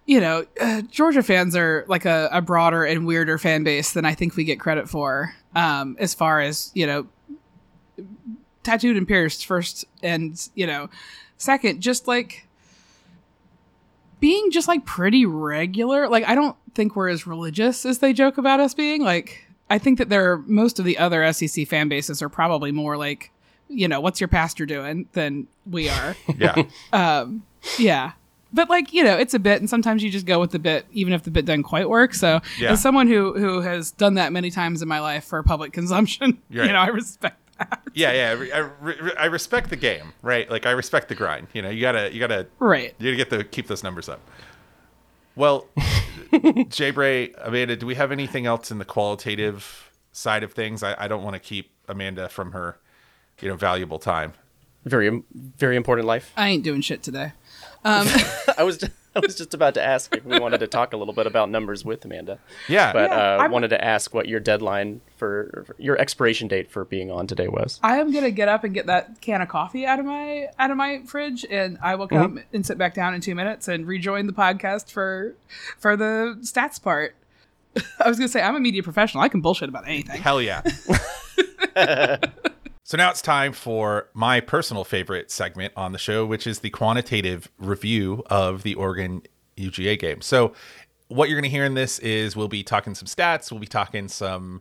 you know uh, Georgia fans are like a, a broader and weirder fan base than I think we get credit for. Um, as far as you know, tattooed and pierced first, and you know, second, just like being just like pretty regular. Like I don't think we're as religious as they joke about us being. Like I think that there are most of the other SEC fan bases are probably more like, you know, what's your pastor doing than we are. yeah. Um, yeah. But like, you know, it's a bit and sometimes you just go with the bit even if the bit doesn't quite work. So Yeah. as someone who who has done that many times in my life for public consumption, Right. you know, I respect. yeah, yeah. I, I, I respect the game, right? Like I respect the grind. You know, you gotta you gotta Right. you gotta get the keep those numbers up. Well, Jay Bray, Amanda, do we have anything else in the qualitative side of things? I, I don't want to keep Amanda from her, you know, valuable time. Very, very important life. I ain't doing shit today. Um, I was, I was just about to ask if we wanted to talk a little bit about numbers with Amanda. Yeah, But Yeah, uh, I'm- wanted to ask what your deadline for, for your expiration date for being on today was. I am gonna get up and get that can of coffee out of my out of my fridge, and I will come and sit back down in two minutes and rejoin the podcast for for the stats part. I was gonna say I'm a media professional. I can bullshit about anything. Hell yeah. so now it's time for my personal favorite segment on the show, which is the quantitative review of the Oregon UGA game. So what you're going to hear in this is we'll be talking some stats, we'll be talking some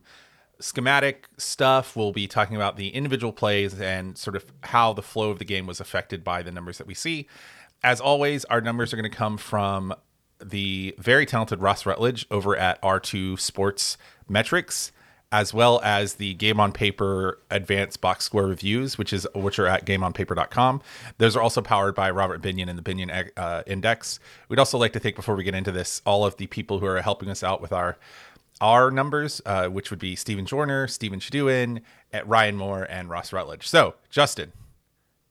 schematic stuff, we'll be talking about the individual plays and sort of how the flow of the game was affected by the numbers that we see. As always, our numbers are going to come from the very talented Ross Rutledge over at R2 Sports Metrics. As well as the Game on Paper advanced box score reviews, which is which are at gameonpaper.com. Those are also powered by Robert Binion and the Binion uh, Index. We'd also like to thank before we get into this all of the people who are helping us out with our our numbers, uh, which would be Stephen Jorner, Stephen Shaduin, at Ryan Moore, and Ross Rutledge. So, Justin,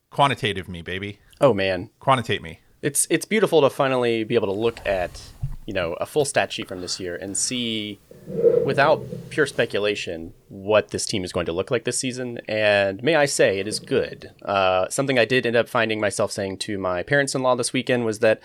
quantitative me, baby. Oh man, quantitate me. It's it's beautiful to finally be able to look at you know a full stat sheet from this year and see without pure speculation what this team is going to look like this season. And may i say it is good. Uh, something i did end up finding myself saying to my parents-in-law this weekend was that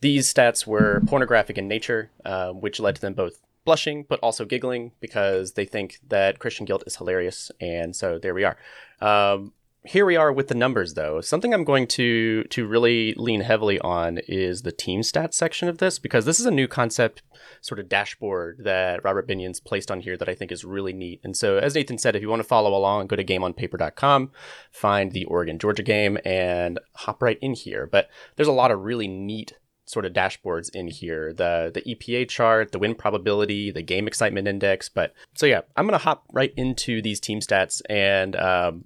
these stats were pornographic in nature uh, which led to them both blushing but also giggling because they think that christian guilt is hilarious. And so there we are. Um, here we are with the numbers though. Something i'm going to to really lean heavily on is the team stats section of this because this is a new concept sort of dashboard that robert binion's placed on here that i think is really neat. And so as nathan said if you want to follow along go to gameonpaper.com find the oregon georgia game and hop right in here. But there's a lot of really neat sort of dashboards in here. The the epa chart the win probability the game excitement index. But so yeah i'm to hop right into these team stats and um,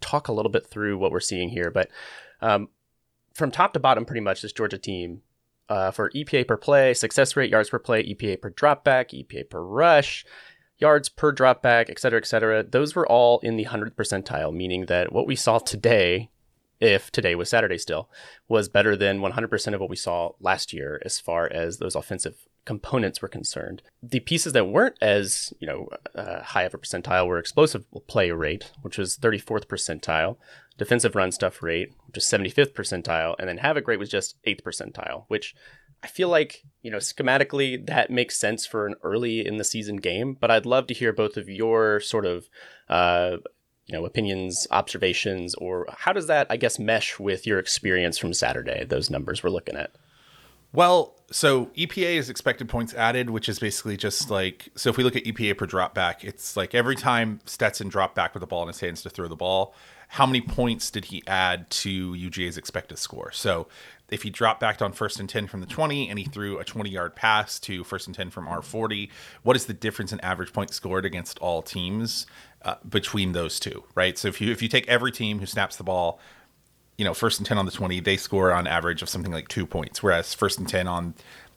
talk a little bit through what we're seeing here. But um, from top to bottom, pretty much this Georgia team uh, for EPA per play, success rate, yards per play, EPA per dropback, EPA per rush, yards per dropback, et cetera, et cetera. Those were all in the 100th percentile, meaning that what we saw today, if today was Saturday still, was better than 100% of what we saw last year as far as those offensive components were concerned. The pieces that weren't as you know uh, high of a percentile were explosive play rate, which was 34th percentile, defensive run stuff rate, which is 75th percentile, and then havoc rate was just 8th percentile, which I feel like you know schematically that makes sense for an early in the season game. But I'd love to hear both of your sort of uh, you know opinions, observations, or how does that I guess mesh with your experience from Saturday? Those numbers we're looking at. Well, so EPA is expected points added, which is basically just like so if we look at EPA per drop back, it's like every time Stetson dropped back with the ball in his hands to throw the ball, how many points did he add to UGA's expected score? So if he dropped back on first and 10 from the 20 and he threw a 20 yard pass to first and 10 from R40, what is the difference in average points scored against all teams uh, between those two, right? So if you if you take every team who snaps the ball you know, first and 10 on the 20, they score on average of something like two points. Whereas first and 10 on,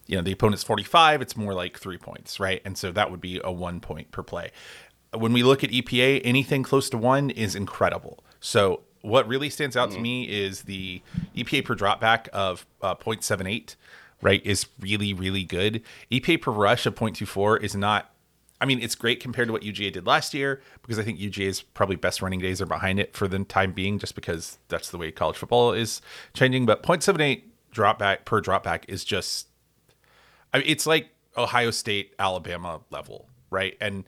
you know, the opponent's 45, it's more like three points, right? And so that would be a one point per play. When we look at EPA, anything close to one is incredible. So what really stands out mm-hmm. to me is the EPA per dropback of uh, 0.78, right, is really, really good. EPA per rush of 0.24 is not I mean, it's great compared to what UGA did last year because I think UGA's probably best running days are behind it for the time being, just because that's the way college football is changing. But 0.78 drop back per drop back is just, I mean, it's like Ohio State, Alabama level, right? And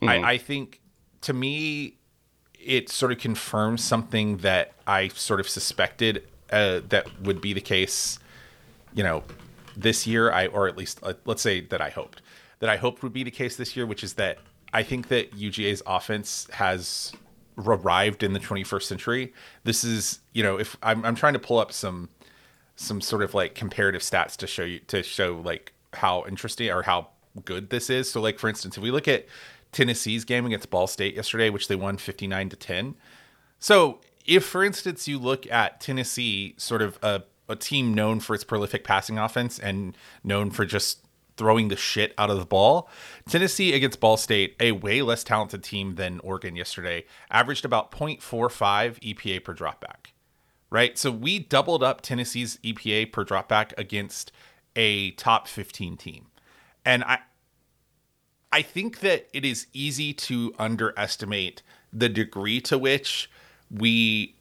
mm-hmm. I, I think to me, it sort of confirms something that I sort of suspected uh, that would be the case, you know, this year. I or at least uh, let's say that I hoped that I hoped would be the case this year, which is that I think that UGA's offense has arrived in the 21st century. This is, you know, if I'm, I'm trying to pull up some some sort of like comparative stats to show you to show like how interesting or how good this is. So like for instance, if we look at Tennessee's game against Ball State yesterday, which they won 59 to 10. So if for instance you look at Tennessee, sort of a, a team known for its prolific passing offense and known for just throwing the shit out of the ball. Tennessee against Ball State, a way less talented team than Oregon yesterday, averaged about 0.45 EPA per dropback. Right? So we doubled up Tennessee's EPA per dropback against a top 15 team. And I I think that it is easy to underestimate the degree to which we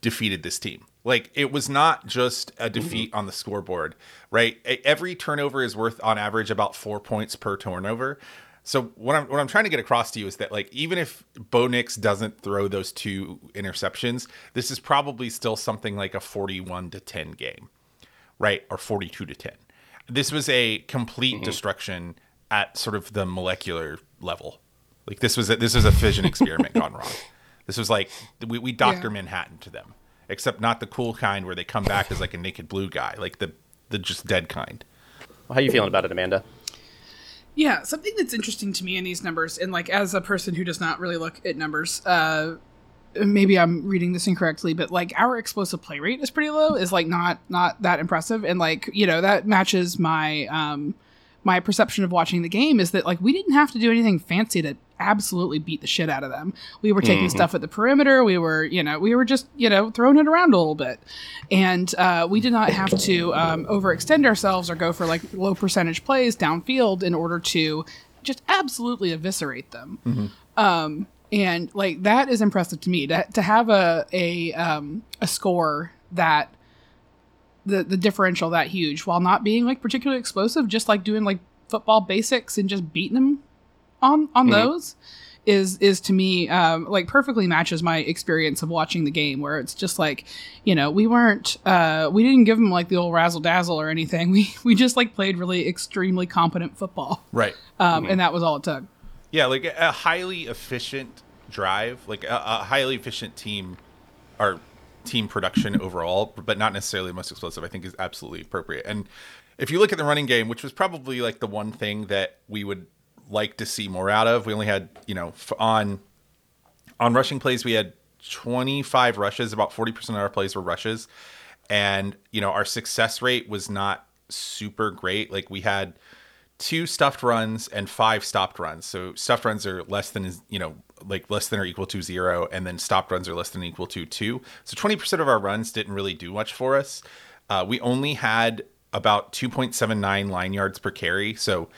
defeated this team. Like it was not just a defeat mm-hmm. on the scoreboard, right? Every turnover is worth on average about four points per turnover. So what I'm what I'm trying to get across to you is that like even if Bo Nix doesn't throw those two interceptions, this is probably still something like a 41 to 10 game, right? Or 42 to 10. This was a complete mm-hmm. destruction at sort of the molecular level. Like this was a, this was a fission experiment gone wrong. This was like we, we Doctor yeah. Manhattan to them except not the cool kind where they come back as like a naked blue guy, like the the just dead kind. Well, how are you feeling about it, Amanda? Yeah, something that's interesting to me in these numbers, and like as a person who does not really look at numbers, uh, maybe I'm reading this incorrectly, but like our explosive play rate is pretty low, is like not not that impressive, and like you know that matches my um my perception of watching the game is that like we didn't have to do anything fancy to absolutely beat the shit out of them. We were taking mm-hmm. stuff at the perimeter. We were, you know, we were just, you know, throwing it around a little bit. And uh, we did not have to um, overextend ourselves or go for like low percentage plays downfield in order to just absolutely eviscerate them. Mm-hmm. Um, and like that is impressive to me to, to have a a um, a score that the the differential that huge while not being like particularly explosive, just like doing like football basics and just beating them on on mm-hmm. those is is to me um, like perfectly matches my experience of watching the game where it's just like you know we weren't uh, we didn't give them like the old razzle dazzle or anything. We we just like played really extremely competent football. Right. Um, mm-hmm. and that was all it took. Yeah like a highly efficient drive like a, a highly efficient team or team production overall but not necessarily the most explosive i think is absolutely appropriate. And if you look at the running game which was probably like the one thing that we would like to see more out of. We only had, you know, on on rushing plays we had 25 rushes, about 40% of our plays were rushes. And, you know, our success rate was not super great. Like we had two stuffed runs and five stopped runs. So stuffed runs are less than you know, like less than or equal to 0 and then stopped runs are less than equal to 2. So 20% of our runs didn't really do much for us. Uh, we only had about 2.79 line yards per carry. So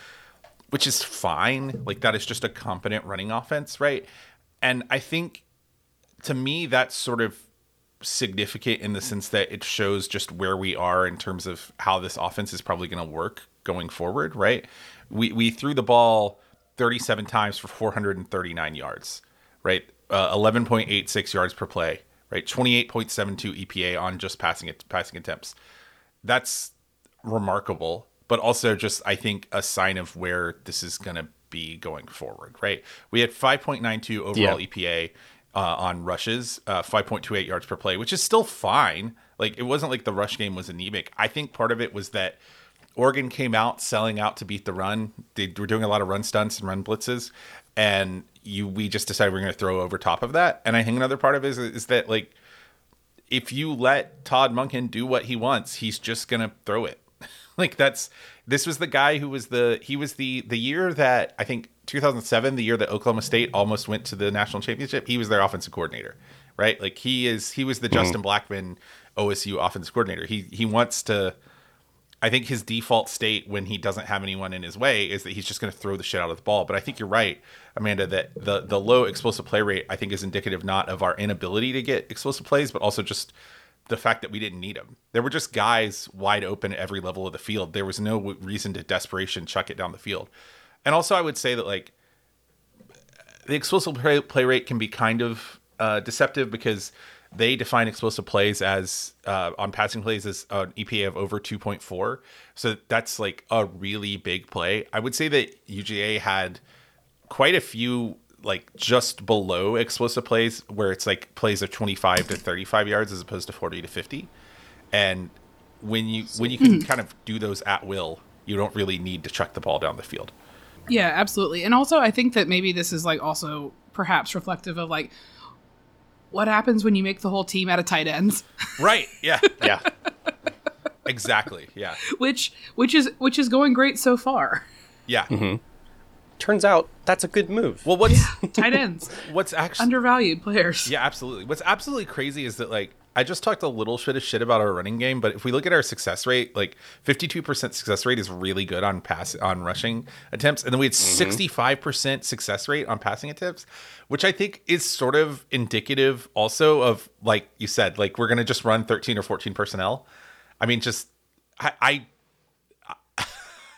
which is fine. Like that is just a competent running offense, right? And I think to me that's sort of significant in the sense that it shows just where we are in terms of how this offense is probably going to work going forward, right? We we threw the ball 37 times for 439 yards, right? Uh, 11.86 yards per play, right? 28.72 EPA on just passing it passing attempts. That's remarkable but also just I think a sign of where this is going to be going forward. Right? We had 5.92 overall yeah. EPA. Uh, on rushes, uh, 5.28 yards per play, which is still fine. Like it wasn't like the rush game was anemic. I think part of it was that Oregon came out selling out to beat the run. They were doing a lot of run stunts and run blitzes, and you we just decided we're going to throw over top of that. And I think another part of it is, is that like if you let Todd Monken do what he wants, he's just going to throw it. like that's this was the guy who was the he was the the year that I think 2007, the year that Oklahoma State almost went to the national championship. He was their offensive coordinator, right? Like he is he was the mm-hmm. Justin Blackmon OSU offensive coordinator. He he wants to. I think his default state when he doesn't have anyone in his way is that he's just going to throw the shit out of the ball. But I think you're right, Amanda, that the the low explosive play rate I think is indicative not of our inability to get explosive plays, but also just the fact that we didn't need them. There were just guys wide open at every level of the field. There was no reason to desperation chuck it down the field. And also, I would say that like the explosive play, play rate can be kind of uh, deceptive because they define explosive plays as uh, on passing plays as an EPA of over 2.4. So that's like a really big play. I would say that UGA had quite a few like just below explosive plays where it's like plays of 25 to 35 yards as opposed to 40 to 50 and when you when you can kind of do those at will you don't really need to chuck the ball down the field. Yeah absolutely. And also i think that maybe this is like also perhaps reflective of like what happens when you make the whole team out of tight ends. Right yeah. Yeah. Exactly yeah. Which which is which is going great so far. Yeah. Mm-hmm turns out that's a good move. Well, what's yeah, tight ends? What's actually undervalued players? Yeah, absolutely. What's absolutely crazy is that like I just talked a little bit of shit about our running game, but if we look at our success rate, like 52% success rate is really good on pass on rushing attempts, and then we had mm-hmm. 65% success rate on passing attempts, which I think is sort of indicative also of like you said, like we're gonna just run 13 or 14 personnel. I mean, just I, I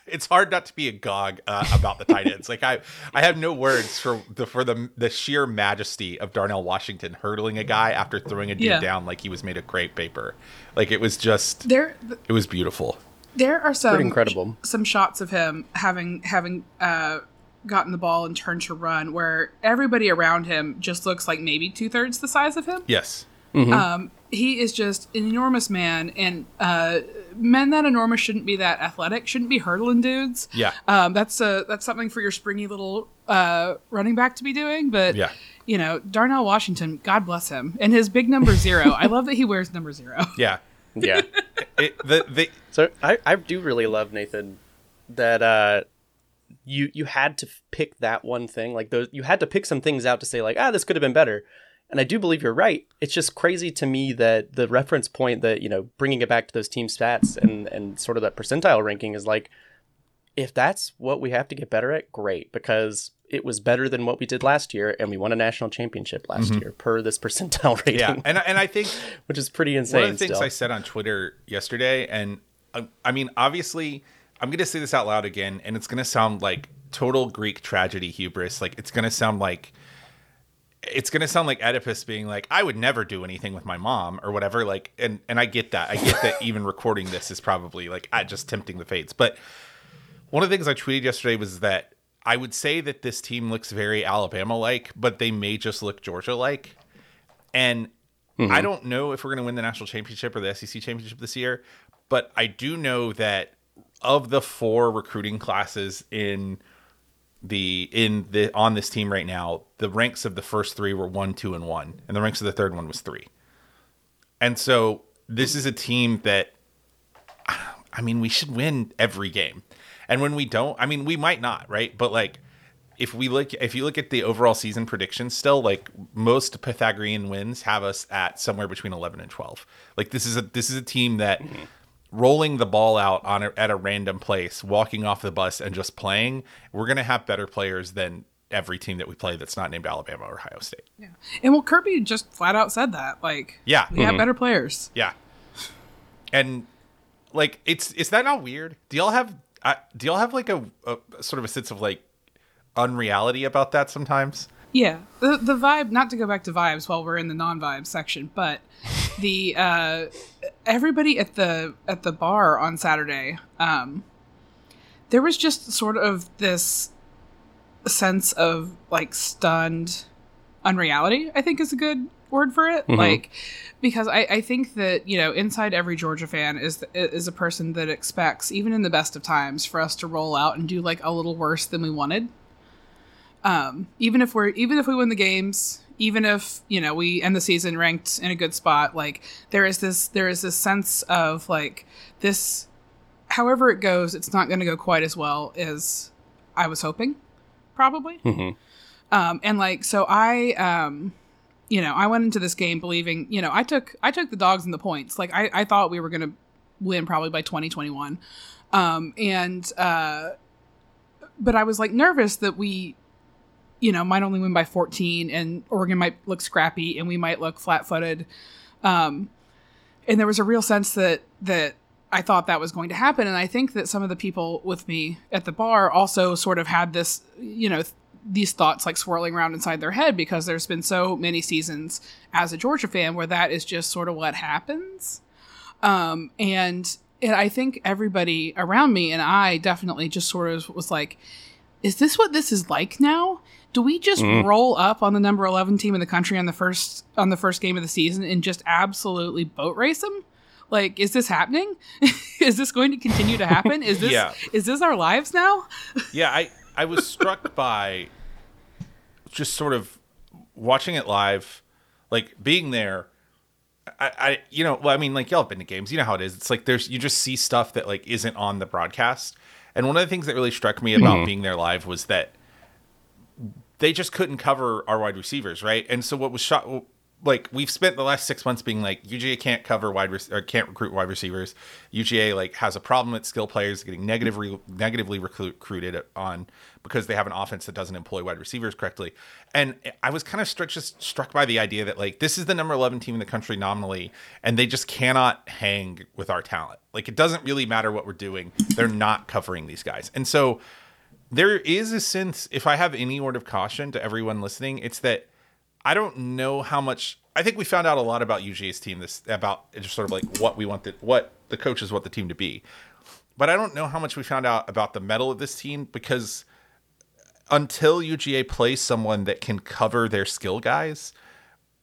it's hard not to be agog uh, about the tight ends. like I, I have no words for the for the the sheer majesty of Darnell Washington hurdling a guy after throwing a dude yeah. down like he was made of crepe paper. Like it was just there. It was beautiful. There are some Pretty incredible some shots of him having having uh, gotten the ball and turned to run where everybody around him just looks like maybe two thirds the size of him. Yes. Mm-hmm. Um, he is just an enormous man, and uh, men that enormous shouldn't be that athletic, shouldn't be hurdling dudes. Yeah. Um, that's a that's something for your springy little uh, running back to be doing. But Yeah. you know, Darnell Washington, God bless him, and his big number zero. I love that he wears number zero. Yeah. Yeah. It, the, the, So I, I do really love Nathan that uh you you had to pick that one thing like those you had to pick some things out to say like ah this could have been better and I do believe you're right it's just crazy to me that the reference point that you know bringing it back to those team stats and and sort of that percentile ranking is like if that's what we have to get better at great because it was better than what we did last year and we won a national championship last year per this percentile rating yeah. And, I- and I think which is pretty insane one of the things still. I said on Twitter yesterday, and uh, I mean, obviously, I'm going to say this out loud again, and it's going to sound like total Greek tragedy hubris. Like it's going to sound like it's going to sound like Oedipus being like, "I would never do anything with my mom" or whatever. Like, and and I get that. I get that. even recording this is probably like I just tempting the fates. But one of the things I tweeted yesterday was that I would say that this team looks very Alabama like, but they may just look Georgia like. And I mm-hmm. don't know if we're going to win the national championship or the SEC championship this year, but I do know that of the four recruiting classes in the in the on this team right now, the ranks of the first three were one, two, and one, and the ranks of the third one was three. And so this is a team that I mean, we should win every game. And when we don't, I mean, we might not, right? But like if we look if you look at the overall season predictions still, like most Pythagorean wins have us at somewhere between 11 and 12. Like this is a this is a team that mm-hmm. Rolling the ball out on a, at a random place, walking off the bus and just playing, we're going to have better players than every team that we play that's not named Alabama or Ohio State. Yeah. And well, Kirby just flat out said that. Like, Yeah. we have better players. Yeah. And like it's is that not weird? Do y'all have uh, do y'all have like a, a sort of a sense of like unreality about that sometimes? Yeah, the the vibe. Not to go back to vibes while we're in the non-vibe section, but the uh, everybody at the at the bar on Saturday, um, there was just sort of this sense of like stunned unreality. I think is a good word for it. Like because I, I think that you know inside every Georgia fan is is a person that expects even in the best of times for us to roll out and do like a little worse than we wanted um, even if we're even if we win the games even if you know we end the season ranked in a good spot like there is this there is this sense of like this however it goes it's not going to go quite as well as i was hoping probably. Mm-hmm. um, and like so i um, you know i went into this game believing you know i took i took the dogs and the points. Like i, I thought we were going to win probably by 2021 um, and uh, but i was like nervous that we you know, might only win by 14 and Oregon might look scrappy and we might look flat-footed. Um, and there was a real sense that that I thought that was going to happen and I think that some of the people with me at the bar also sort of had this, you know, th- these thoughts like swirling around inside their head because there's been so many seasons as a Georgia fan where that is just sort of what happens. Um, and and I think everybody around me and I definitely just sort of was like, is this what this is like now? Do we just mm-hmm. roll up on the number 11 team in the country on the first on the first game of the season and just absolutely boat race them? Like is this happening? is this going to continue to happen? Is this Yeah. is this our lives now? Yeah, I I was struck by just sort of watching it live, like being there. I, I you know well I mean like y'all have been to games you know how it is it's like there's you just see stuff that like isn't on the broadcast and one of the things that really struck me about mm-hmm. being there live was that they just couldn't cover our wide receivers, right? And so what was shot like we've spent the last six months being like UGA can't cover wide rec- or can't recruit wide receivers. UGA like has a problem with skill players getting negatively negatively recruit- recruited on because they have an offense that doesn't employ wide receivers correctly. And I was kind of struck just struck by the idea that like this is the number eleven team in the country nominally, and they just cannot hang with our talent. Like it doesn't really matter what we're doing; they're not covering these guys, and so there is a sense if i have any word of caution to everyone listening it's that i don't know how much i think we found out a lot about ug's team this about just sort of like what we want the what the coaches want the team to be but i don't know how much we found out about the mettle of this team because until uga plays someone that can cover their skill guys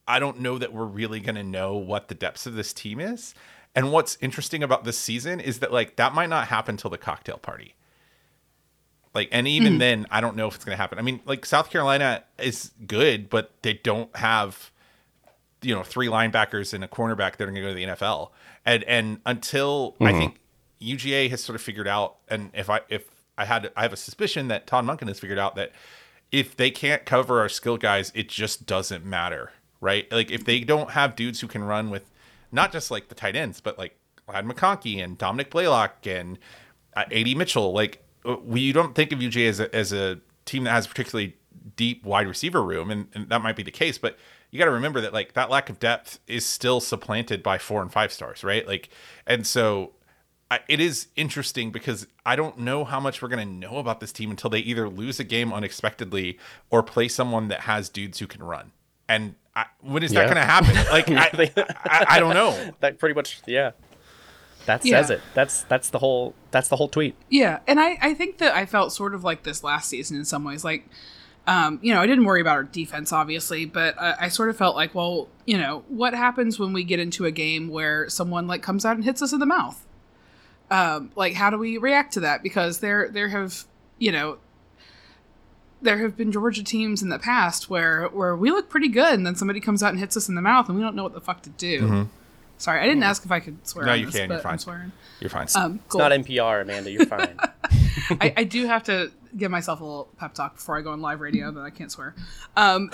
i don't know that we're really going to know what the depths of this team is And what's interesting about this season is that like that might not happen till the cocktail party. Like, and even mm. then, I don't know if it's going to happen. I mean, like South Carolina is good, but they don't have, you know, three linebackers and a cornerback that are going to go to the NFL. And and until mm-hmm. I think UGA has sort of figured out, and if I if I had I have a suspicion that Todd Monken has figured out that if they can't cover our skill guys, it just doesn't matter, right? Like if they don't have dudes who can run with not just like the tight ends, but like Ladd McConkey and Dominick Blaylock and uh, AD Mitchell, like we don't think of UGA as a, as a team that has particularly deep wide receiver room, and, and that might be the case, but you got to remember that like that lack of depth is still supplanted by four and five stars, right? Like, and so I, it is interesting because I don't know how much we're going to know about this team until they either lose a game unexpectedly or play someone that has dudes who can run. And I, when is yeah. that going to happen? Like, I, I, I, don't know. That pretty much, yeah. That yeah. says it. That's that's the whole that's the whole tweet. Yeah, and I I think that I felt sort of like this last season in some ways. Like, um, you know, I didn't worry about our defense obviously, but I, I sort of felt like, well, you know, what happens when we get into a game where someone like comes out and hits us in the mouth? Um, like, how do we react to that? Because there there have you know there have been Georgia teams in the past where where we look pretty good, and then somebody comes out and hits us in the mouth, and we don't know what the fuck to do. Mm-hmm. Sorry, I didn't ask if I could swear. No, you this, can. You're fine. I'm swearing. You're fine. Um, cool. It's not NPR, Amanda. You're fine. I, I, do have to give myself a little pep talk before I go on live radio, but I can't swear. Um,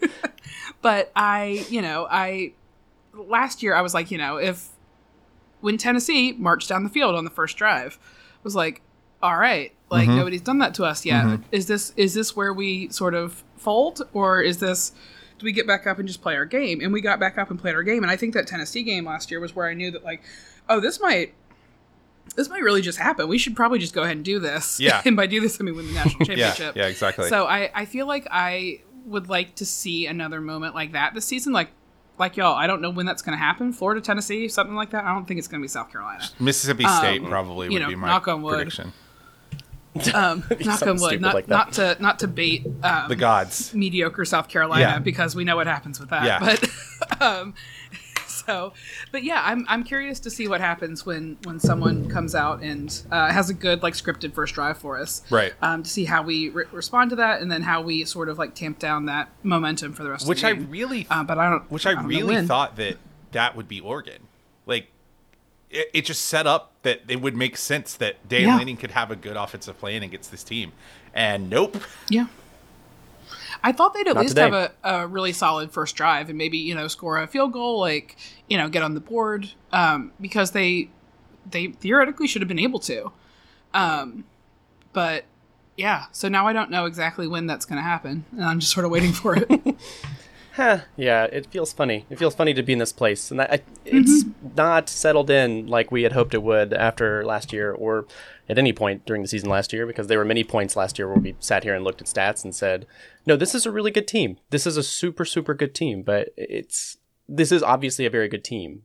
but I, you know, I last year I was like, you know, if when Tennessee marched down the field on the first drive, was like, all right, like mm-hmm. nobody's done that to us yet. Mm-hmm. Is this is this where we sort of fold, or is this? Do we get back up and just play our game? And we got back up and played our game. And I think that Tennessee game last year was where I knew that like, oh, this might this might really just happen. We should probably just go ahead and do this. Yeah. and by do this, I mean win the national championship. yeah, yeah, exactly. So I, I feel like I would like to see another moment like that this season. Like, like y'all, I don't know when that's going to happen. Florida, Tennessee, something like that. I don't think it's going to be South Carolina. Mississippi State um, probably would know, be my knock on wood. prediction. Um, knock on wood, not, like not to not to bait um, the gods mediocre South Carolina yeah. because we know what happens with that. Yeah. But um, so, but yeah, I'm I'm curious to see what happens when when someone comes out and uh, has a good like scripted first drive for us, right? Um, to see how we re- respond to that, and then how we sort of like tamp down that momentum for the rest. Which of the game. I really, uh, but I don't. Which I, I don't really thought that that would be Oregon, it, it, just set up that it would make sense that Dan yeah. Lanning could have a good offensive plan against this team. And nope. Yeah. I thought they'd at Not least today. have a, a really solid first drive and maybe, you know, score a field goal, like, you know, get on the board. Um, because they they theoretically should have been able to. Um, but yeah, so now I don't know exactly when that's gonna happen. And I'm just sort of waiting for it. huh, yeah, it feels funny. It feels funny to be in this place, and I, it's mm-hmm. not settled in like we had hoped it would after last year, or at any point during the season last year, because there were many points last year where we sat here and looked at stats and said, "No, this is a really good team. This is a super, super good team." But it's this is obviously a very good team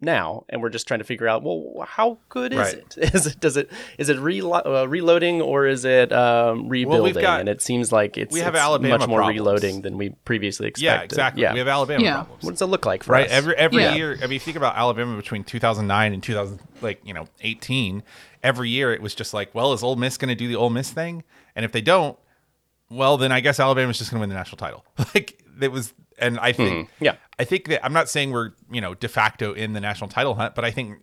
now and we're just trying to figure out well how good is right. it is it does it is it relo- uh, reloading or is it um, rebuilding well, got, and it seems like it's, we have it's Alabama much more problems. reloading than we previously expected yeah exactly yeah. we have Alabama yeah. problems what does it look like for right us? every every yeah. year I mean think about Alabama between 2009 and 2000 like you know 18 every year it was just like well is Ole Miss going to do the Ole Miss thing and if they don't well then I guess Alabama's just going to win the national title like it was and I think mm-hmm. yeah, I think that I'm not saying we're you know de facto in the national title hunt, but I think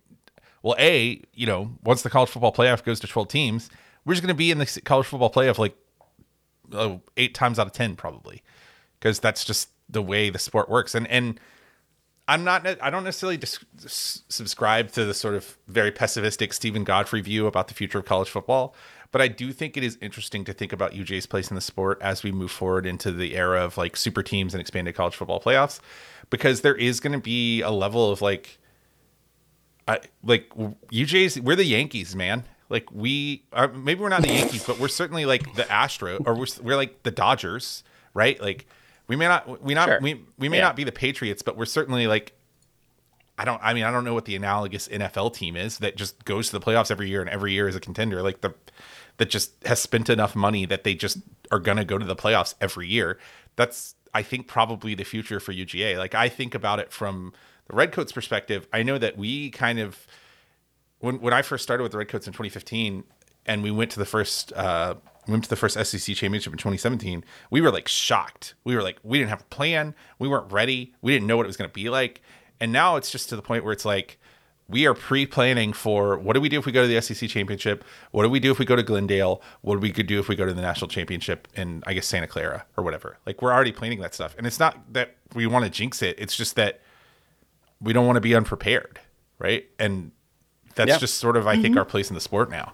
well, a you know once the college football playoff goes to 12 teams, we're just going to be in the college football playoff like oh, eight times out of ten probably because that's just the way the sport works, and and. I'm not. I don't necessarily dis- subscribe to the sort of very pessimistic Steven Godfrey view about the future of college football. But I do think it is interesting to think about UJ's place in the sport as we move forward into the era of like super teams and expanded college football playoffs, because there is going to be a level of like, I, like UJ's. We're the Yankees, man. Like we are. Maybe we're not the Yankees, but we're certainly like the Astro, or we're we're like the Dodgers, right? Like we may not we not sure. we we may yeah. not be the Patriots, but we're certainly like I don't. I mean, I don't know what the analogous NFL team is that just goes to the playoffs every year and every year is a contender. Like the that just has spent enough money that they just are going to go to the playoffs every year. That's I think probably the future for UGA. Like I think about it from the Redcoats perspective, I know that we kind of when when I first started with the Redcoats in 2015, and we went to the first uh, went to the first SEC championship in 2017, we were like shocked. We were like, we didn't have a plan. We weren't ready. We didn't know what it was going to be like. And now it's just to the point where it's like, we are pre-planning for what do we do if we go to the SEC championship? What do we do if we go to Glendale? What do we could do if we go to the national championship in I guess Santa Clara or whatever? Like we're already planning that stuff. And it's not that we want to jinx it. It's just that we don't want to be unprepared, right? And that's yeah. just sort of I mm-hmm. think our place in the sport now.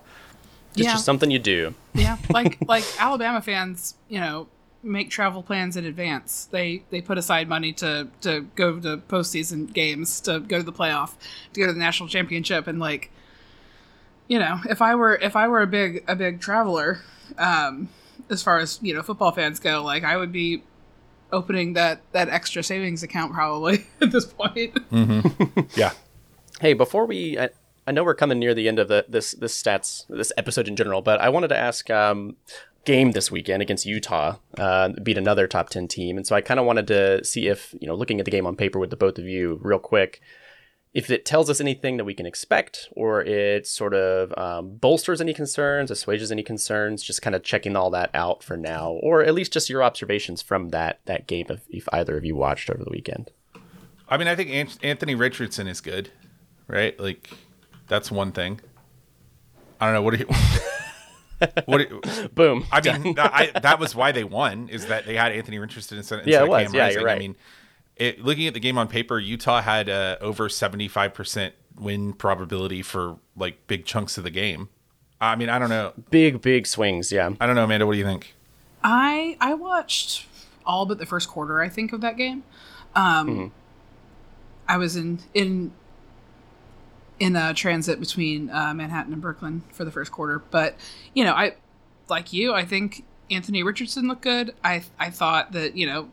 It's yeah. just something you do. Yeah, like like Alabama fans, you know, make travel plans in advance. They they put aside money to to go to postseason games, to go to the playoff, to go to the national championship, and like, you know, if I were if I were a big a big traveler, um, as far as you know, football fans go, like I would be opening that that extra savings account probably at this point. Mm-hmm. yeah. Hey, before we, I, know we're coming near the end of the this this stats this episode in general, but I wanted to ask. Um, game this weekend against Utah, uh, beat another top ten team, and so I kind of wanted to see if you know, looking at the game on paper with the both of you, real quick, if it tells us anything that we can expect, or it sort of um, bolsters any concerns, assuages any concerns, just kind of checking all that out for now, or at least just your observations from that that game, if, if either of you watched over the weekend. I mean, I think Anthony Richardson is good, right? Like, that's one thing. I don't know what do you. what? Boom. I mean, I, that was why they won. Is that they had Anthony Richardson instead, instead yeah, it was. Cam yeah, Rising. You're right. I mean, it, looking at the game on paper, Utah had uh, over seventy five percent win probability for like big chunks of the game. I mean, I don't know. Big, big swings. Yeah. I don't know, Amanda. What do you think? I I watched all but the first quarter. I think of that game. Um, mm-hmm. I was in in in a transit between uh, Manhattan and Brooklyn for the first quarter. But you know, I like you. I think Anthony Richardson looked good. I I thought that you know,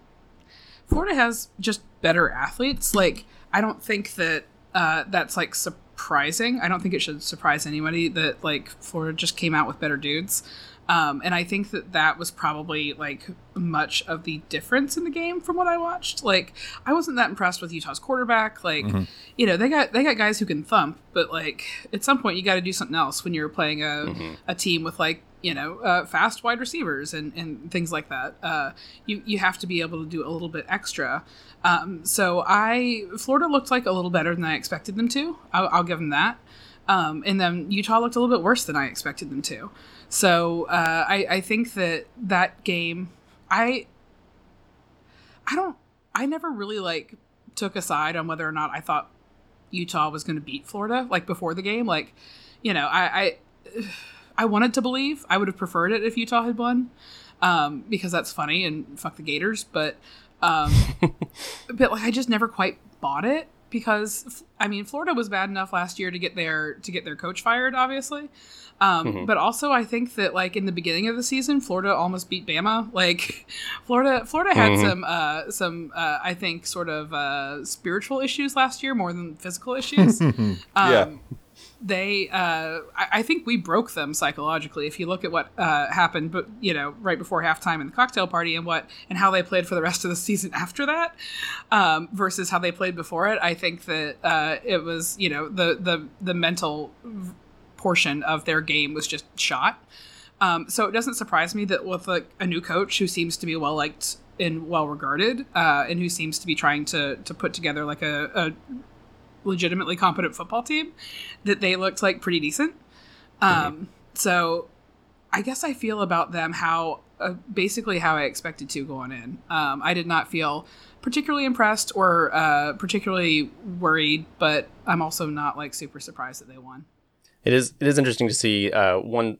Florida has just better athletes. Like I don't think that uh, that's like surprising. I don't think it should surprise anybody that like Florida just came out with better dudes. Um, and I think that that was probably like much of the difference in the game from what I watched. Like, I wasn't that impressed with Utah's quarterback. Like, mm-hmm. you know, they got they got guys who can thump, but like at some point you got to do something else when you're playing a mm-hmm. a team with like you know uh, fast wide receivers and and things like that. Uh, you you have to be able to do a little bit extra. Um, so I Florida looked like a little better than I expected them to. I'll, I'll give them that. Um, and then Utah looked a little bit worse than I expected them to. So uh, I, I think that that game, I, I don't, I never really like took a side on whether or not I thought Utah was going to beat Florida like before the game. Like, you know, I, I, I wanted to believe. I would have preferred it if Utah had won, um, because that's funny and fuck the Gators. But, um, but like I just never quite bought it because I mean Florida was bad enough last year to get their to get their coach fired, obviously. Um, mm-hmm. But also, I think that like in the beginning of the season, Florida almost beat Bama. Like Florida, Florida had mm-hmm. some uh, some uh, I think sort of uh, spiritual issues last year more than physical issues. um, yeah they uh, I, I, think we broke them psychologically if you look at what uh, happened but you know right before halftime in the cocktail party and what and how they played for the rest of the season after that um, versus how they played before it i think that uh, it was you know the the the mental portion of their game was just shot. Um, so it doesn't surprise me that with like a new coach who seems to be well liked and well regarded uh, and who seems to be trying to to put together like a, a legitimately competent football team that they looked like pretty decent. Um, mm-hmm. So I guess I feel about them how uh, basically how I expected to going in. Um, I did not feel particularly impressed or uh, particularly worried, but I'm also not like super surprised that they won. It is it is interesting to see uh, one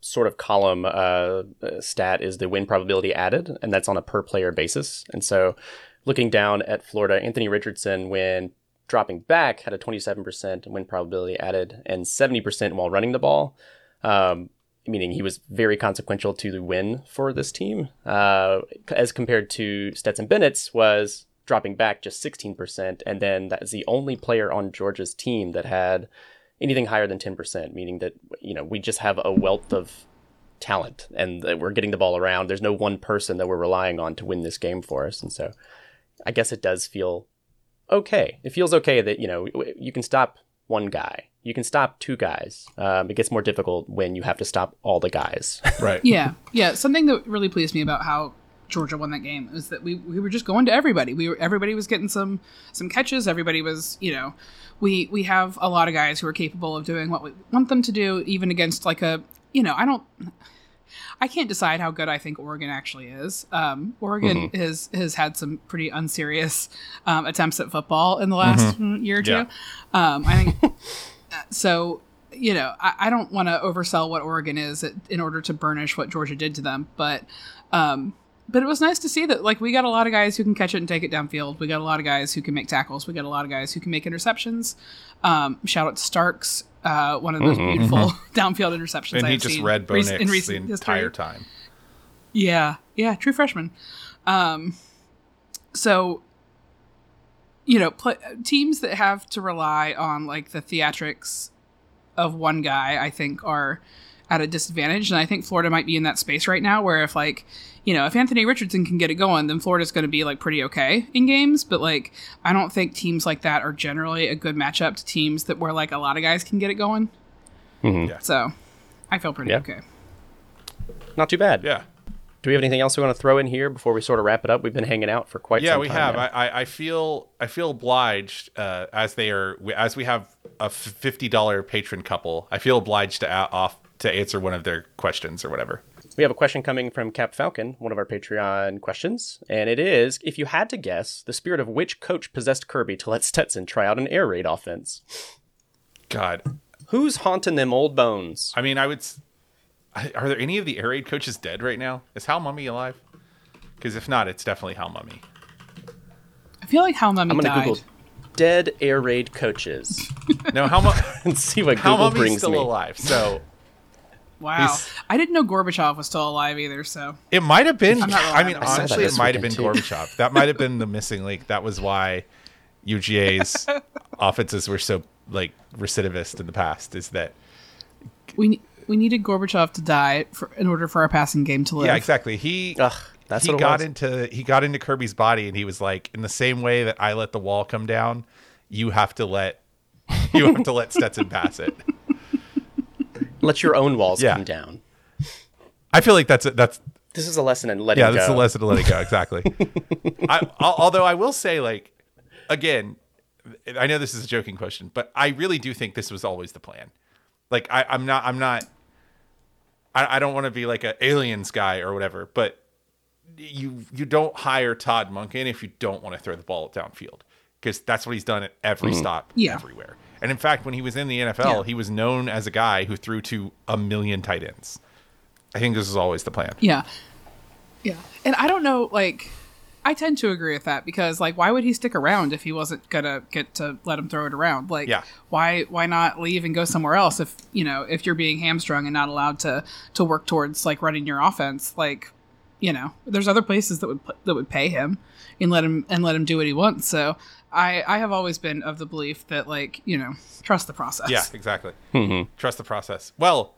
sort of column uh, stat is the win probability added, and that's on a per player basis. And so, looking down at Florida, Anthony Richardson, when dropping back had a 27% win probability added and 70% while running the ball, um, meaning he was very consequential to the win for this team, uh, as compared to Stetson Bennett's was dropping back just 16%. And then that's the only player on Georgia's team that had anything higher than 10%, meaning that, you know, we just have a wealth of talent and we're getting the ball around. There's no one person that we're relying on to win this game for us. And so I guess it does feel okay. It feels okay that you know you can stop one guy. You can stop two guys. Um, it gets more difficult when you have to stop all the guys. Right. Yeah, yeah. Something that really pleased me about how Georgia won that game is that we, we were just going to everybody. We were everybody was getting some some catches. Everybody was you know we we have a lot of guys who are capable of doing what we want them to do, even against like a you know I don't. I can't decide how good I think Oregon actually is. Um, Oregon has has had some pretty unserious um, attempts at football in the last year or two. Yeah. Um, I think so. You know, I, I don't want to oversell what Oregon is in order to burnish what Georgia did to them, but um, but it was nice to see that like we got a lot of guys who can catch it and take it downfield. We got a lot of guys who can make tackles. We got a lot of guys who can make interceptions. Um, shout out to Starks, uh, one of those beautiful downfield interceptions. And I he just seen read Bo rec- Nix in the recent entire history. time. Yeah, yeah, true freshman. Um, so, you know, pl- teams that have to rely on like the theatrics of one guy, I think, are at a disadvantage. And I think Florida might be in that space right now, where if like, you know, if Anthony Richardson can get it going, then Florida's going to be like pretty okay in games. But like, I don't think teams like that are generally a good matchup to teams that where like a lot of guys can get it going. Yeah. So, I feel pretty Yeah. okay. Not too bad. Yeah. Do we have anything else we want to throw in here before we sort of wrap it up? We've been hanging out for quite yeah some we time have now. I, I i feel i feel obliged uh as they are as we have a $50 patron couple i feel obliged to off to answer one of their questions or whatever We have a question coming from Cap Falcon, one of our Patreon questions, and it is: If you had to guess, the spirit of which coach possessed Kirby to let Stetson try out an air raid offense? god Who's haunting them old bones? i mean i would s- I- are there any of the air raid coaches dead right now is Hal Mumme alive because if not it's definitely Hal Mumme I feel like how Mumme I'm gonna died. Google dead air raid coaches no hal, Mumme and see what hal Google Mumme's brings still me. alive so Wow. He's- I didn't know Gorbachev was still alive either, so It might have been. I'm I mean, relying on that. honestly, it might have been weekend, Gorbachev. That might have been the missing link. That was why UGA's offenses were so like recidivist in the past. Is that we we needed Gorbachev to die for, in order for our passing game to live. yeah, exactly. He Ugh, that's he what got was. into he got into Kirby's body, and he was like, in the same way that I let the wall come down, you have to let you have to let Stetson pass it. Let your own walls Yeah. come down. I feel like that's a, that's This is a lesson in letting yeah, go. that's the lesson to let it go. Exactly. I, although I will say, like, again, I know this is a joking question, but I really do think this was always the plan. Like, I, I'm not, I'm not, I, I don't want to be like an aliens guy or whatever, but you you don't hire Todd Monken if you don't want to throw the ball downfield because that's what he's done at every mm-hmm. stop, Yeah. everywhere. And in fact, when he was in the NFL, Yeah. he was known as a guy who threw to a million tight ends. I think this was always the plan. Yeah. Yeah. And I don't know, like, I tend to agree with that because, like, why would he stick around if he wasn't gonna get to let him throw it around? Like, Yeah. why why not leave and go somewhere else if you know if you're being hamstrung and not allowed to to work towards like running your offense? Like, you know, there's other places that would that would pay him and let him and let him do what he wants. So I I have always been of the belief that like you know trust the process. Yeah, exactly. Trust the process. Well,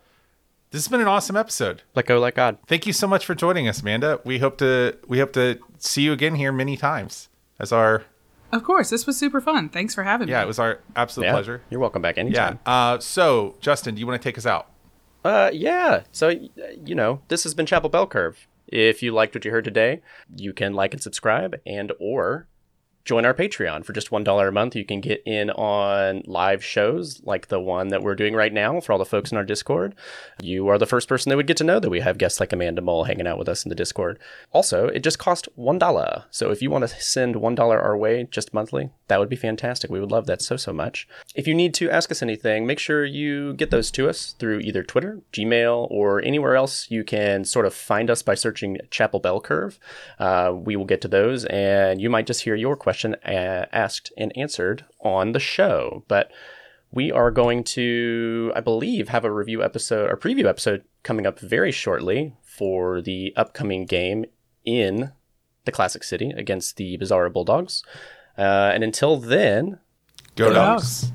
this has been an awesome episode. Let go, let God. Thank you so much for joining us, Amanda. We hope to we hope to see you again here many times as our Of course, this was super fun. Thanks for having yeah, me. Yeah, it was our absolute Yeah, pleasure. You're welcome back Yeah. anytime. Uh, so Justin, do you want to take us out? Uh, yeah. So, you know, this has been Chapel Bell Curve. If you liked what you heard today, you can like and subscribe and or join our Patreon for just $1 a month. You can get in on live shows like the one that we're doing right now for all the folks in our Discord. You are the first person that would get to know that we have guests like Amanda Mull hanging out with us in the Discord. Also, it just costs $1. So if you want to send $1 our way just monthly, that would be fantastic. We would love that so, so much. If you need to ask us anything, make sure you get those to us through either Twitter, Gmail, or anywhere else you can sort of find us by searching Chapel Bell Curve. Uh, we will get to those, and you might just hear your question uh, asked and answered on the show. But we are going to, I believe, have a review episode or preview episode coming up very shortly for the upcoming game in the Classic City against the Bizarro Bulldogs. Uh, and until then, Go, Go dogs.